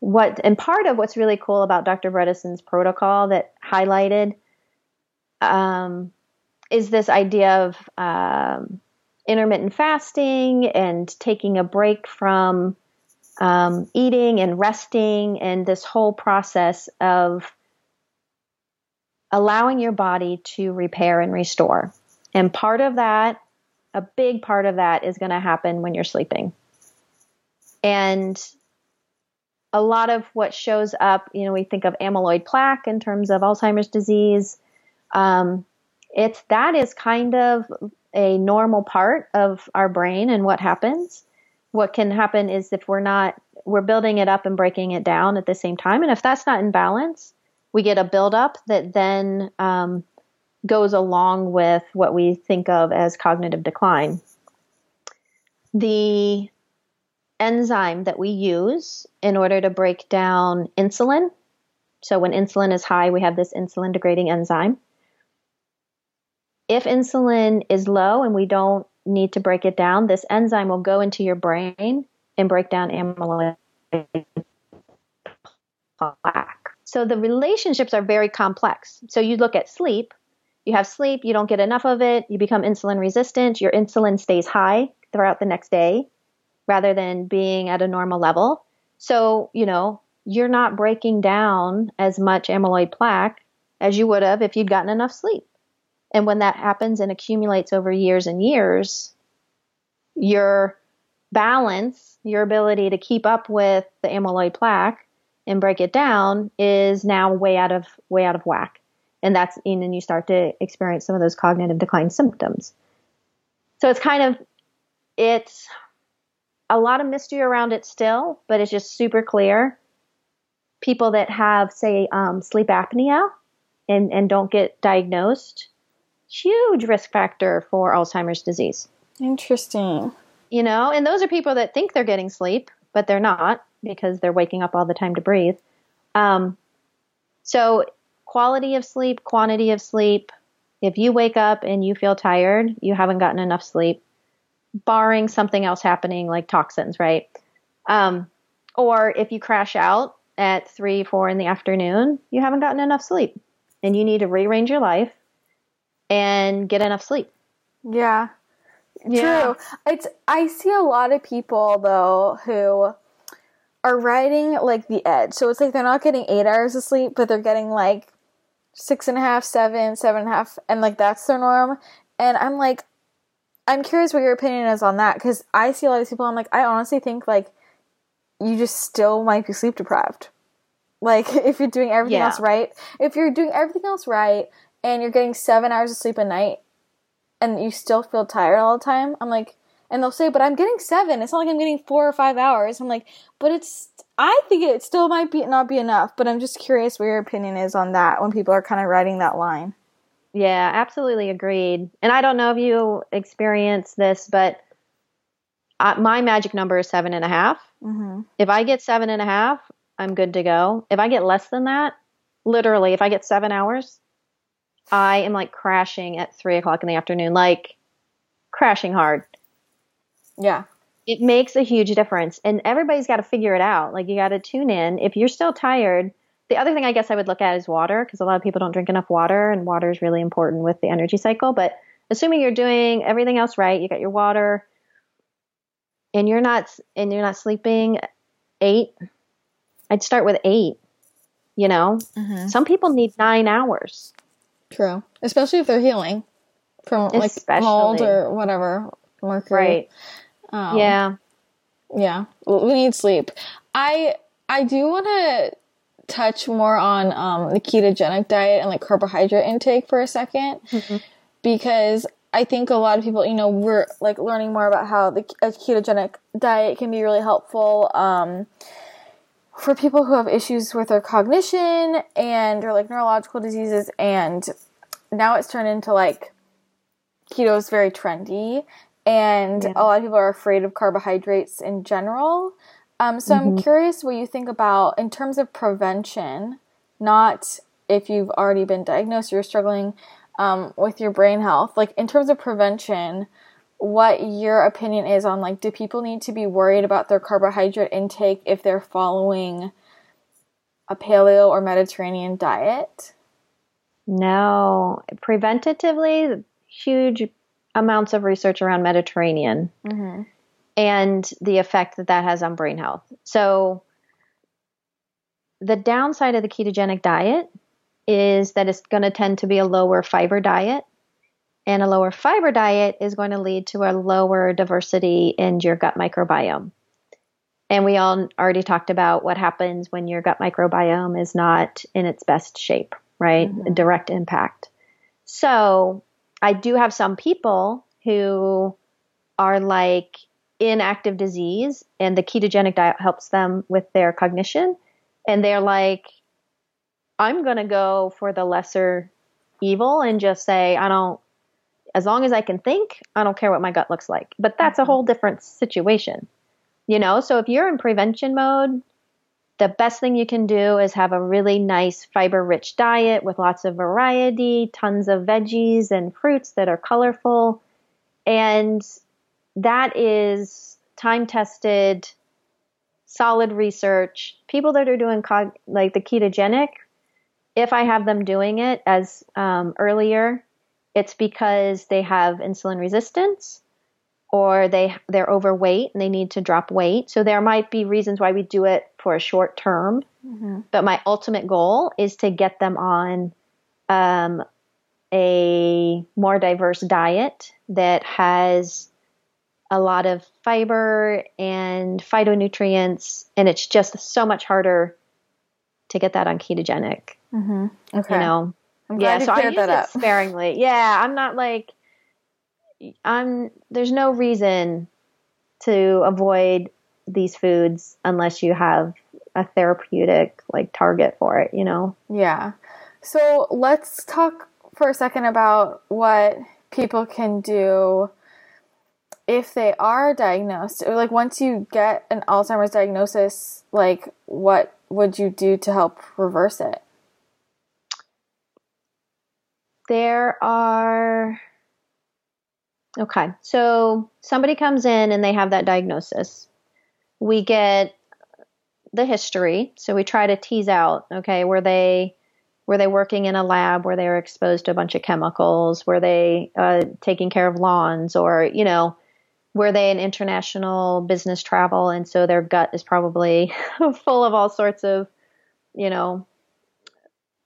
What and part of what's really cool about Dr. Bredesen's protocol that highlighted um, is this idea of um, intermittent fasting and taking a break from um, eating and resting, and this whole process of allowing your body to repair and restore. And part of that, a big part of that is going to happen when you're sleeping. And a lot of what shows up, you know, we think of amyloid plaque in terms of Alzheimer's disease. Um, it's that is kind of a normal part of our brain and what happens. What can happen is if we're not, we're building it up and breaking it down at the same time. And if that's not in balance, we get a buildup that then um, goes along with what we think of as cognitive decline. The enzyme that we use in order to break down insulin. So when insulin is high, we have this insulin degrading enzyme. If insulin is low and we don't need to break it down, this enzyme will go into your brain and break down amyloid plaque. So the relationships are very complex. So you look at sleep, you have sleep, you don't get enough of it, you become insulin resistant, your insulin stays high throughout the next day rather than being at a normal level. So, you know, you're not breaking down as much amyloid plaque as you would have if you'd gotten enough sleep. And when that happens and accumulates over years and years, your balance, your ability to keep up with the amyloid plaque and break it down is now way out of way out of whack. And that's and then you start to experience some of those cognitive decline symptoms. So it's kind of it's a lot of mystery around it still, but it's just super clear. People that have, say, um, sleep apnea and, and don't get diagnosed, huge risk factor for Alzheimer's disease. Interesting. You know, and those are people that think they're getting sleep, but they're not because they're waking up all the time to breathe. Um, so, quality of sleep, quantity of sleep. If you wake up and you feel tired, you haven't gotten enough sleep barring something else happening like toxins, right? Um, or if you crash out at three, four in the afternoon, you haven't gotten enough sleep and you need to rearrange your life and get enough sleep. Yeah. yeah. True. It's I see a lot of people though who are riding like the edge. So it's like they're not getting eight hours of sleep, but they're getting like six and a half, seven, seven and a half, and like that's their norm. And I'm like, I'm curious what your opinion is on that because I see a lot of people. I'm like, I honestly think like you just still might be sleep deprived. Like if you're doing everything yeah. else right, if you're doing everything else right and you're getting seven hours of sleep a night and you still feel tired all the time, I'm like, and they'll say, but I'm getting seven. It's not like I'm getting four or five hours. I'm like, but it's, I think it still might be not be enough. But I'm just curious what your opinion is on that when people are kind of writing that line. Yeah, absolutely agreed. And I don't know if you experience this, but I, my magic number is seven and a half. Mm-hmm. If I get seven and a half, I'm good to go. If I get less than that, literally, if I get seven hours, I am like crashing at three o'clock in the afternoon, like crashing hard. Yeah. It makes a huge difference. And everybody's got to figure it out. Like, you got to tune in. If you're still tired, the other thing I guess I would look at is water because a lot of people don't drink enough water, and water is really important with the energy cycle. But assuming you're doing everything else right, you got your water, and you're not and you're not sleeping eight. I'd start with eight. You know, mm-hmm. some people need nine hours. True, especially if they're healing from like especially. mold or whatever mercury. Right. Um, yeah. Yeah, we need sleep. I I do want to touch more on um, the ketogenic diet and like carbohydrate intake for a 2nd mm-hmm. because I think a lot of people, you know, we're like learning more about how the ketogenic diet can be really helpful um, for people who have issues with their cognition and or like neurological diseases. And now it's turned into like keto is very trendy, and yeah. a lot of people are afraid of carbohydrates in general. Um, so mm-hmm. I'm curious what you think about in terms of prevention, not if you've already been diagnosed, you're struggling um, with your brain health. Like in terms of prevention, what your opinion is on like, do people need to be worried about their carbohydrate intake if they're following a paleo or Mediterranean diet? No, preventatively, huge amounts of research around Mediterranean. Mm-hmm and the effect that that has on brain health. So, the downside of the ketogenic diet is that it's going to tend to be a lower fiber diet. And a lower fiber diet is going to lead to a lower diversity in your gut microbiome. And we all already talked about what happens when your gut microbiome is not in its best shape, right? Mm-hmm. direct impact. So I do have some people who are like in active disease and the ketogenic diet helps them with their cognition. And they're like, I'm going to go for the lesser evil and just say, I don't, as long as I can think, I don't care what my gut looks like. But that's mm-hmm. a whole different situation. You know, so if you're in prevention mode, the best thing you can do is have a really nice fiber rich diet with lots of variety, tons of veggies and fruits that are colorful. And that is time tested, solid research. People that are doing cog- like the ketogenic, if I have them doing it as um, earlier, it's because they have insulin resistance or they they're overweight and they need to drop weight. So there might be reasons why we do it for a short term. Mm-hmm. But my ultimate goal is to get them on um, a more diverse diet that has a lot of fiber and phytonutrients, and it's just so much harder to get that on ketogenic. Mm-hmm. Okay, you know, yeah. so I use it up. sparingly. Yeah, I'm not like I'm there's no reason to avoid these foods unless you have a therapeutic like target for it, you know. Yeah. So let's talk for a second about what people can do if they are diagnosed or like once you get an Alzheimer's diagnosis, like what would you do to help reverse it? There are Okay. So somebody comes in and they have that diagnosis. We get the history. So we try to tease out, okay, were they were they working in a lab where they were exposed to a bunch of chemicals? Were they uh, taking care of lawns or, you know, were they in international business travel and so their gut is probably full of all sorts of, you know,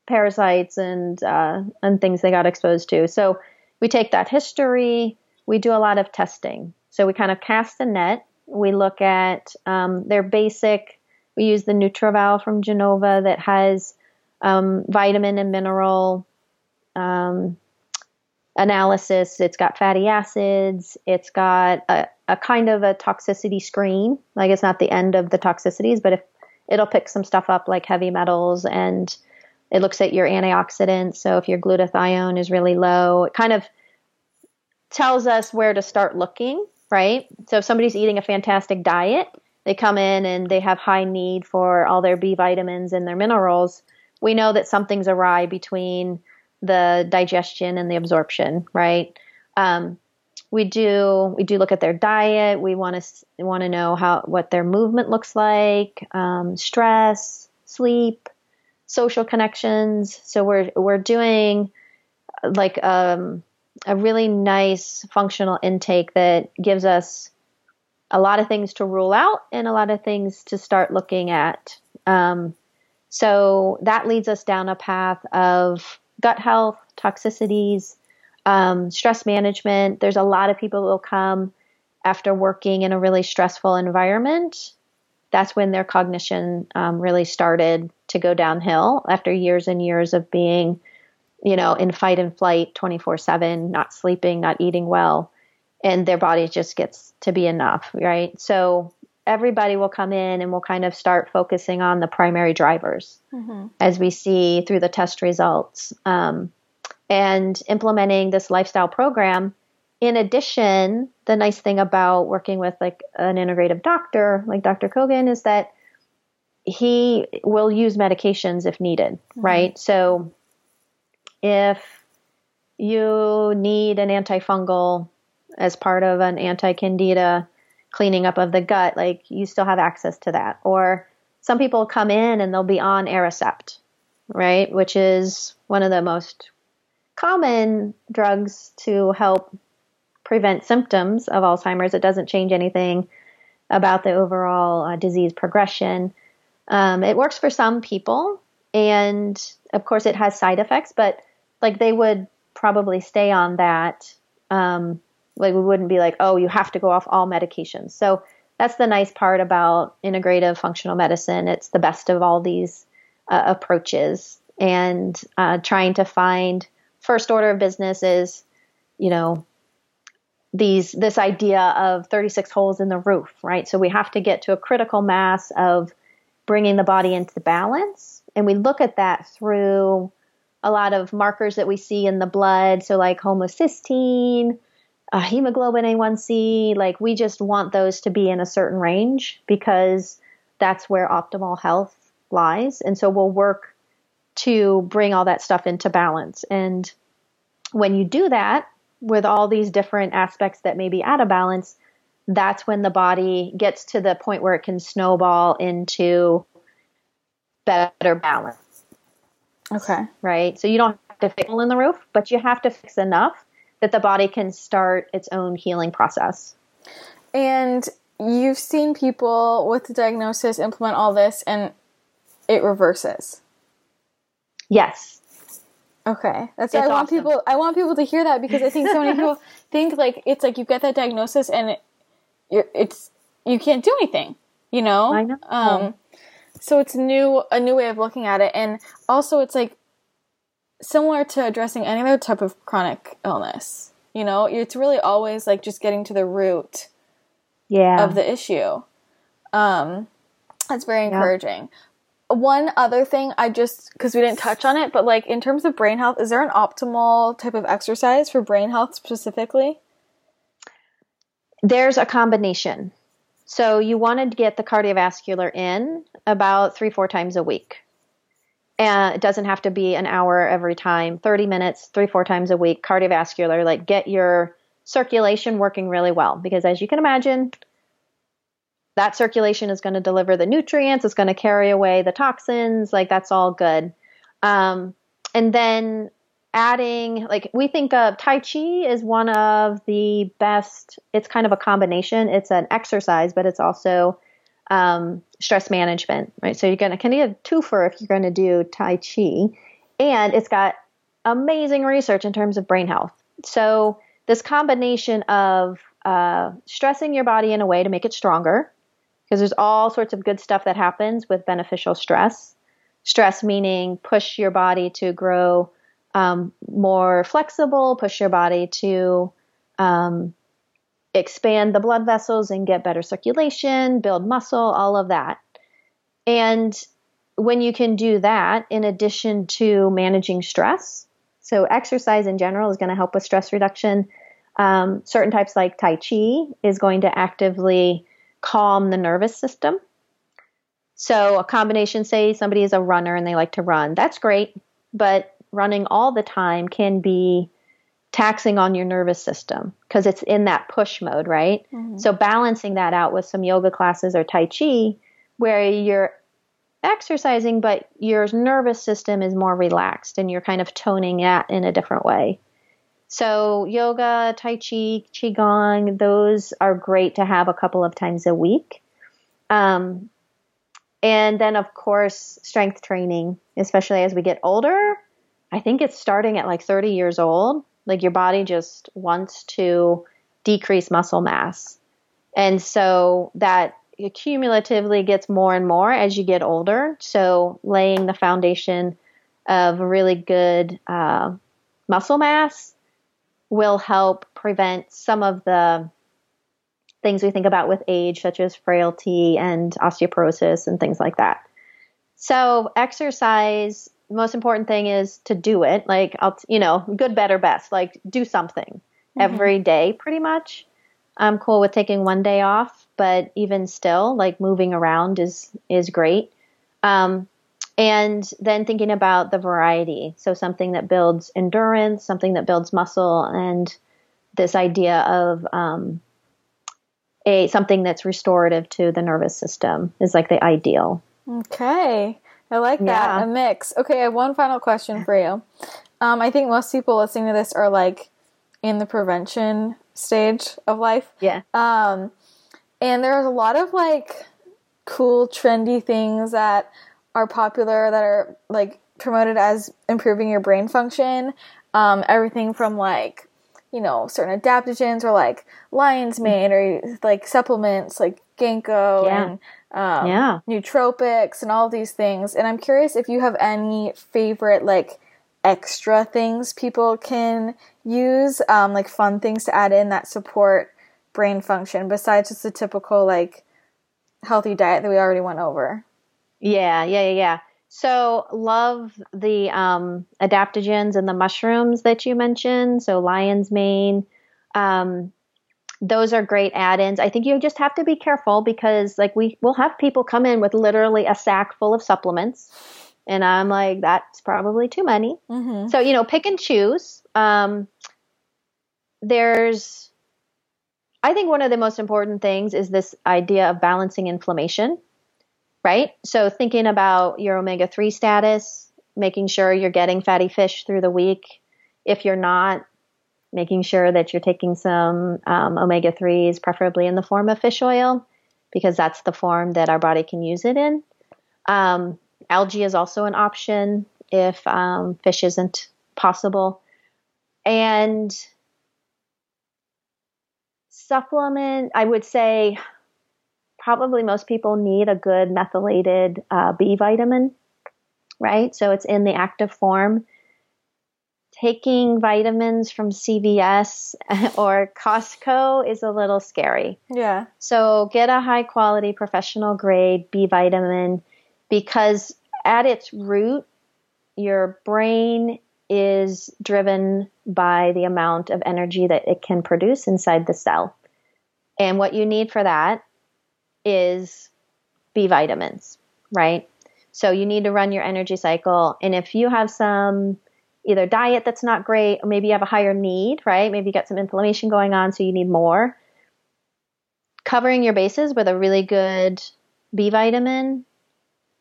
parasites and uh, and things they got exposed to. So we take that history, we do a lot of testing. So we kind of cast a net. We look at um, their basic. We use the NutrEval from Genova that has um, vitamin and mineral um, analysis. It's got fatty acids. It's got a, a, kind of a toxicity screen. Like it's not the end of the toxicities, but if it'll pick some stuff up like heavy metals and it looks at your antioxidants. So if your glutathione is really low, it kind of tells us where to start looking, right? So if somebody's eating a fantastic diet, they come in and they have high need for all their B vitamins and their minerals, we know that something's awry between the digestion and the absorption, right? Um, we do we do look at their diet. We want to want to know how what their movement looks like, um, stress, sleep, social connections. So we're we're doing like um, a really nice functional intake that gives us a lot of things to rule out and a lot of things to start looking at. Um, so that leads us down a path of gut health, toxicities, um, stress management. There's a lot of people who will come after working in a really stressful environment. That's when their cognition um, really started to go downhill after years and years of being you know, in fight and flight 24 7, not sleeping, not eating well, and their body just gets to be enough, right? So everybody will come in and we'll kind of start focusing on the primary drivers mm-hmm. as we see through the test results um, and implementing this lifestyle program. In addition, the nice thing about working with like an integrative doctor like Dr. Kogan is that he will use medications if needed, mm-hmm. right? So if you need an antifungal as part of an anti-candida cleaning up of the gut, like you still have access to that. Or some people come in and they'll be on Aricept, right? Which is one of the most common drugs to help prevent symptoms of Alzheimer's. It doesn't change anything about the overall uh, disease progression. Um, it works for some people, and of course, it has side effects, but like they would probably stay on that. Um, like we wouldn't be like, oh, you have to go off all medications. So that's the nice part about integrative functional medicine. It's the best of all these uh, approaches, and uh, trying to find first order of business is, you know, these this idea of 36 holes in the roof, right? So we have to get to a critical mass of bringing the body into balance, and we look at that through a lot of markers that we see in the blood, so like homocysteine, hemoglobin A1C, like we just want those to be in a certain range because that's where optimal health lies, and so we'll work to bring all that stuff into balance. And when you do that, with all these different aspects that may be out of balance, that's when the body gets to the point where it can snowball into better balance. Okay. Right? So you don't have to fix in the roof, but you have to fix enough that the body can start its own healing process. And you've seen people with the diagnosis implement all this and it reverses. Yes. Okay, that's I want people. I want people to hear that because I think so many people think like it's like you get that diagnosis and it, you're, it's you can't do anything. You know. I know. Um, so it's new a new way of looking at it, and also it's like similar to addressing any other type of chronic illness. You know, it's really always like just getting to the root. Yeah. Of the issue. Um, that's very encouraging. Yeah one other thing I just because we didn't touch on it, but like in terms of brain health, is there an optimal type of exercise for brain health specifically? There's a combination. So you want to get the cardiovascular in about three, four times a week. And it doesn't have to be an hour every time, 30 minutes, three, four times a week, cardiovascular, like get your circulation working really well. Because as you can imagine, that circulation is going to deliver the nutrients, it's going to carry away the toxins, like that's all good. Um, and then adding, like we think of Tai Chi is one of the best, it's kind of a combination. It's an exercise, but it's also um, stress management, right? So you're going to kind of get a twofer if you're going to do Tai Chi. And it's got amazing research in terms of brain health. So this combination of uh, stressing your body in a way to make it stronger, because there's all sorts of good stuff that happens with beneficial stress. Stress meaning push your body to grow um, more flexible, push your body to um, expand the blood vessels and get better circulation, build muscle, all of that. And when you can do that, in addition to managing stress, so exercise in general is going to help with stress reduction. Um, certain types like Tai Chi is going to actively calm the nervous system. So, a combination, say somebody is a runner and they like to run, that's great, but running all the time can be taxing on your nervous system because it's in that push mode, right? Mm-hmm. So, balancing that out with some yoga classes or Tai Chi where you're exercising, but your nervous system is more relaxed and you're kind of toning that in a different way. So, yoga, Tai Chi, Qigong, those are great to have a couple of times a week. Um, and then, of course, strength training, especially as we get older. I think it's starting at like 30 years old. Like your body just wants to decrease muscle mass. And so that cumulatively gets more and more as you get older. So, laying the foundation of really good uh, muscle mass will help prevent some of the things we think about with age, such as frailty and osteoporosis and things like that. So, exercise, the most important thing is to do it. Like, I'll, you know, good, better, best. Like, do something mm-hmm. every day, pretty much. I'm cool with taking one day off, but even still, like moving around is is great. Um, and then thinking about the variety. So something that builds endurance, something that builds muscle, and this idea of um, a something that's restorative to the nervous system is like the ideal. Okay, I like that yeah. a mix. Okay, I have one final question for you. Um, I think most people listening to this are like in the prevention stage of life. Yeah. Um, and there's a lot of like cool, trendy things that are popular that are like promoted as improving your brain function. um, everything from like you know certain adaptogens or like lion's mane or like supplements like ginkgo Yeah. and um, Yeah. nootropics and all these things. And I'm curious if you have any favorite like extra things people can use, um, like fun things to add in that support brain function besides just the typical like healthy diet that we already went over. Yeah, yeah, yeah, yeah. So love the um, adaptogens and the mushrooms that you mentioned. So lion's mane, um, those are great add-ins. I think you just have to be careful because like we will have people come in with literally a sack full of supplements, and I'm like, that's probably too many. Mm-hmm. So, you know, pick and choose. Um, there's, I think one of the most important things is this idea of balancing inflammation, right? So, thinking about your omega 3 status, making sure you're getting fatty fish through the week. If you're not, making sure that you're taking some um, omega 3s, preferably in the form of fish oil, because that's the form that our body can use it in. Um, algae is also an option if um, fish isn't possible. And supplement, I would say probably most people need a good methylated uh, B vitamin, right? So it's in the active form. Taking vitamins from CVS or Costco is a little scary. Yeah. So get a high quality professional grade B vitamin because at its root, your brain is driven by the amount of energy that it can produce inside the cell. And what you need for that is B vitamins, right? So you need to run your energy cycle. And if you have some either diet that's not great, or maybe you have a higher need, right? Maybe you got some inflammation going on, so you need more. Covering your bases with a really good B vitamin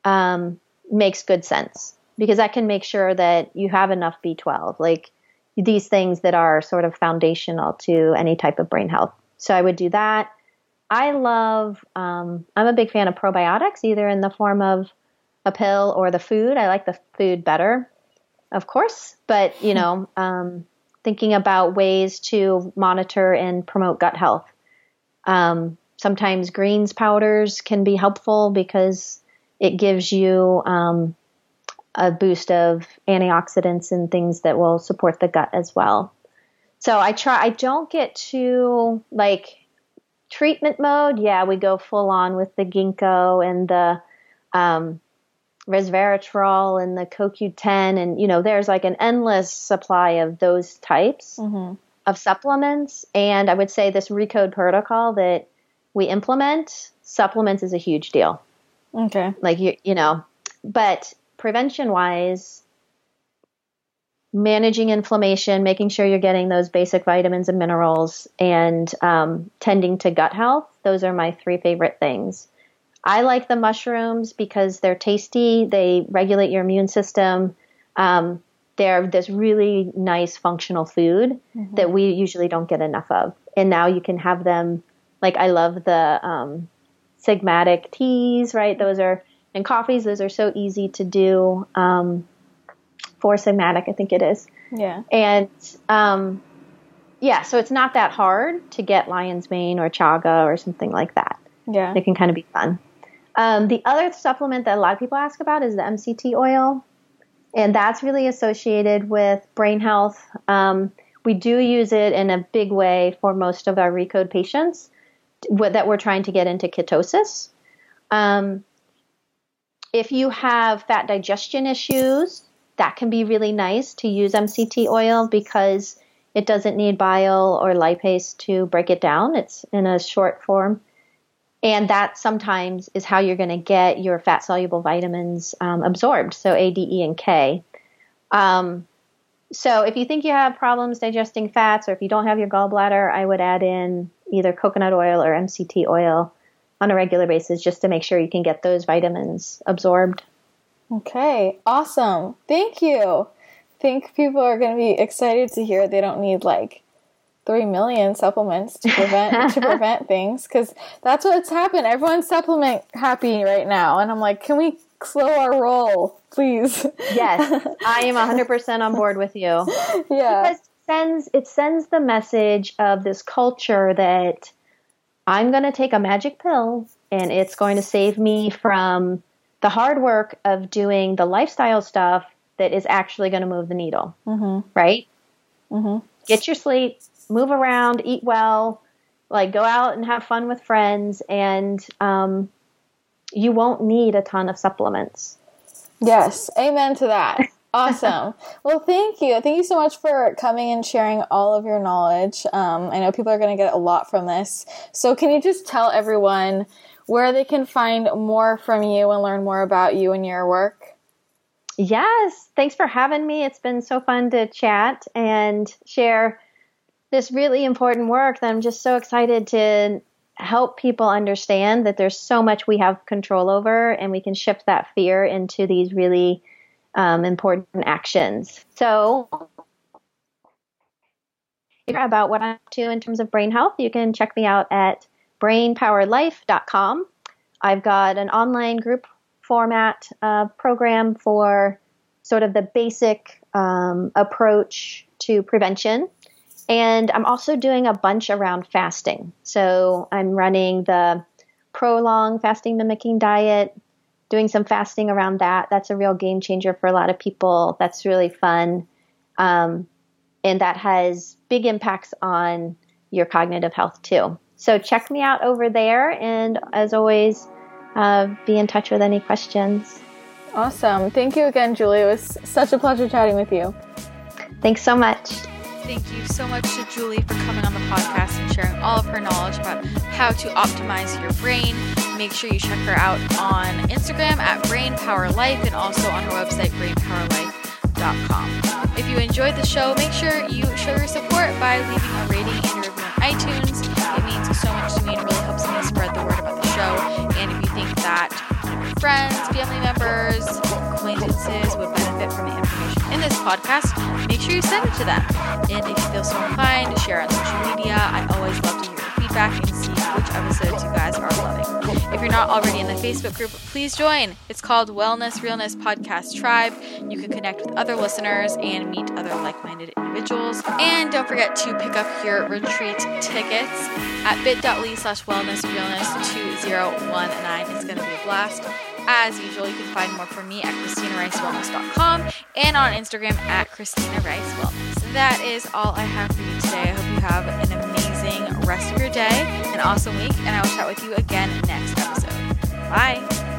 um, makes good sense because that can make sure that you have enough B12, like these things that are sort of foundational to any type of brain health. So I would do that. I love, um, I'm a big fan of probiotics, either in the form of a pill or the food. I like the food better, of course, but you know, um, thinking about ways to monitor and promote gut health. Um, sometimes greens powders can be helpful because it gives you um, a boost of antioxidants and things that will support the gut as well. So I try. I don't get too like treatment mode. Yeah, we go full on with the ginkgo and the um, resveratrol and the CoQ10, and you know, there's like an endless supply of those types Mm-hmm. of supplements. And I would say this ReCODE protocol that we implement, supplements is a huge deal Okay. like you you know but prevention wise managing inflammation making sure you're getting those basic vitamins and minerals and um, tending to gut health. Those are my three favorite things. I like the mushrooms because they're tasty. They regulate your immune system. Um, they're this really nice functional food that we usually don't get enough of. And now you can have them like i love the um, sigmatic teas, right? Those are and coffees. Those are so easy to do. Um, Four Sigmatic, I think it is. Yeah. And um, yeah, so it's not that hard to get lion's mane or chaga or something like that. Yeah. It can kind of be fun. Um, the other supplement that a lot of people ask about is the MCT oil, and that's really associated with brain health. Um, we do use it in a big way for most of our ReCODE patients that we're trying to get into ketosis. Um, if you have fat digestion issues, that can be really nice to use MCT oil because it doesn't need bile or lipase to break it down. It's in a short form. And that sometimes is how you're going to get your fat soluble vitamins um, absorbed, so A, D, E, and K. Um, so if you think you have problems digesting fats or if you don't have your gallbladder, I would add in either coconut oil or MCT oil on a regular basis just to make sure you can get those vitamins absorbed. Okay. Awesome. Thank you. Think people are going to be excited to hear they don't need like three million supplements to prevent to prevent things because that's what's happened. Everyone's supplement happy right now, and I'm like, can we slow our roll, please. Yes, I am 100% on board with you. Yeah. Because it sends it sends the message of this culture that I'm going to take a magic pill and it's going to save me from the hard work of doing the lifestyle stuff that is actually going to move the needle. Mhm. Right? Mhm. Get your sleep, move around, eat well, like go out and have fun with friends, and um, you won't need a ton of supplements. Yes, amen to that. Awesome. well, thank you. Thank you so much for coming and sharing all of your knowledge. Um, I know people are going to get a lot from this. So, can you just tell everyone where they can find more from you and learn more about you and your work? Yes, thanks for having me. It's been so fun to chat and share this really important work that I'm just so excited to help people understand that there's so much we have control over and we can shift that fear into these really um, important actions. So, about what I'm up to in terms of brain health, you can check me out at brainpowerlife.com. I've got an online group format uh, program for sort of the basic um, approach to prevention. And I'm also doing a bunch around fasting. So I'm running the ProLon fasting mimicking diet, doing some fasting around that. That's a real game changer for a lot of people. That's really fun. Um, and that has big impacts on your cognitive health too. So check me out over there. And as always, uh, be in touch with any questions. Awesome. Thank you again, Julie. It was such a pleasure chatting with you. Thanks so much. Thank you so much to Julie for coming on the podcast and sharing all of her knowledge about how to optimize your brain. Make sure you check her out on Instagram at Brain Power Life and also on her website, brainpowerlife.com. If you enjoyed the show, make sure you show your support by leaving a rating and a review on iTunes. So much to me and really helps me spread the word about the show. And if you think that friends, family members, acquaintances would benefit from the information in this podcast, make sure you send it to them. And if you feel so inclined share on social media, I always love to and see which episodes you guys are loving. If you're not already in the Facebook group, please join. It's called Wellness Realness Podcast Tribe. You can connect with other listeners and meet other like minded individuals. And don't forget to pick up your retreat tickets at bit.ly slash wellness realness 2019. It's going to be a blast. As usual, you can find more from me at ChristinaRiceWellness.com and on Instagram at Christina Rice Wellness. That is all I have for you today. I hope you have an amazing rest of your day, an awesome week, and I will chat with you again next episode. Bye.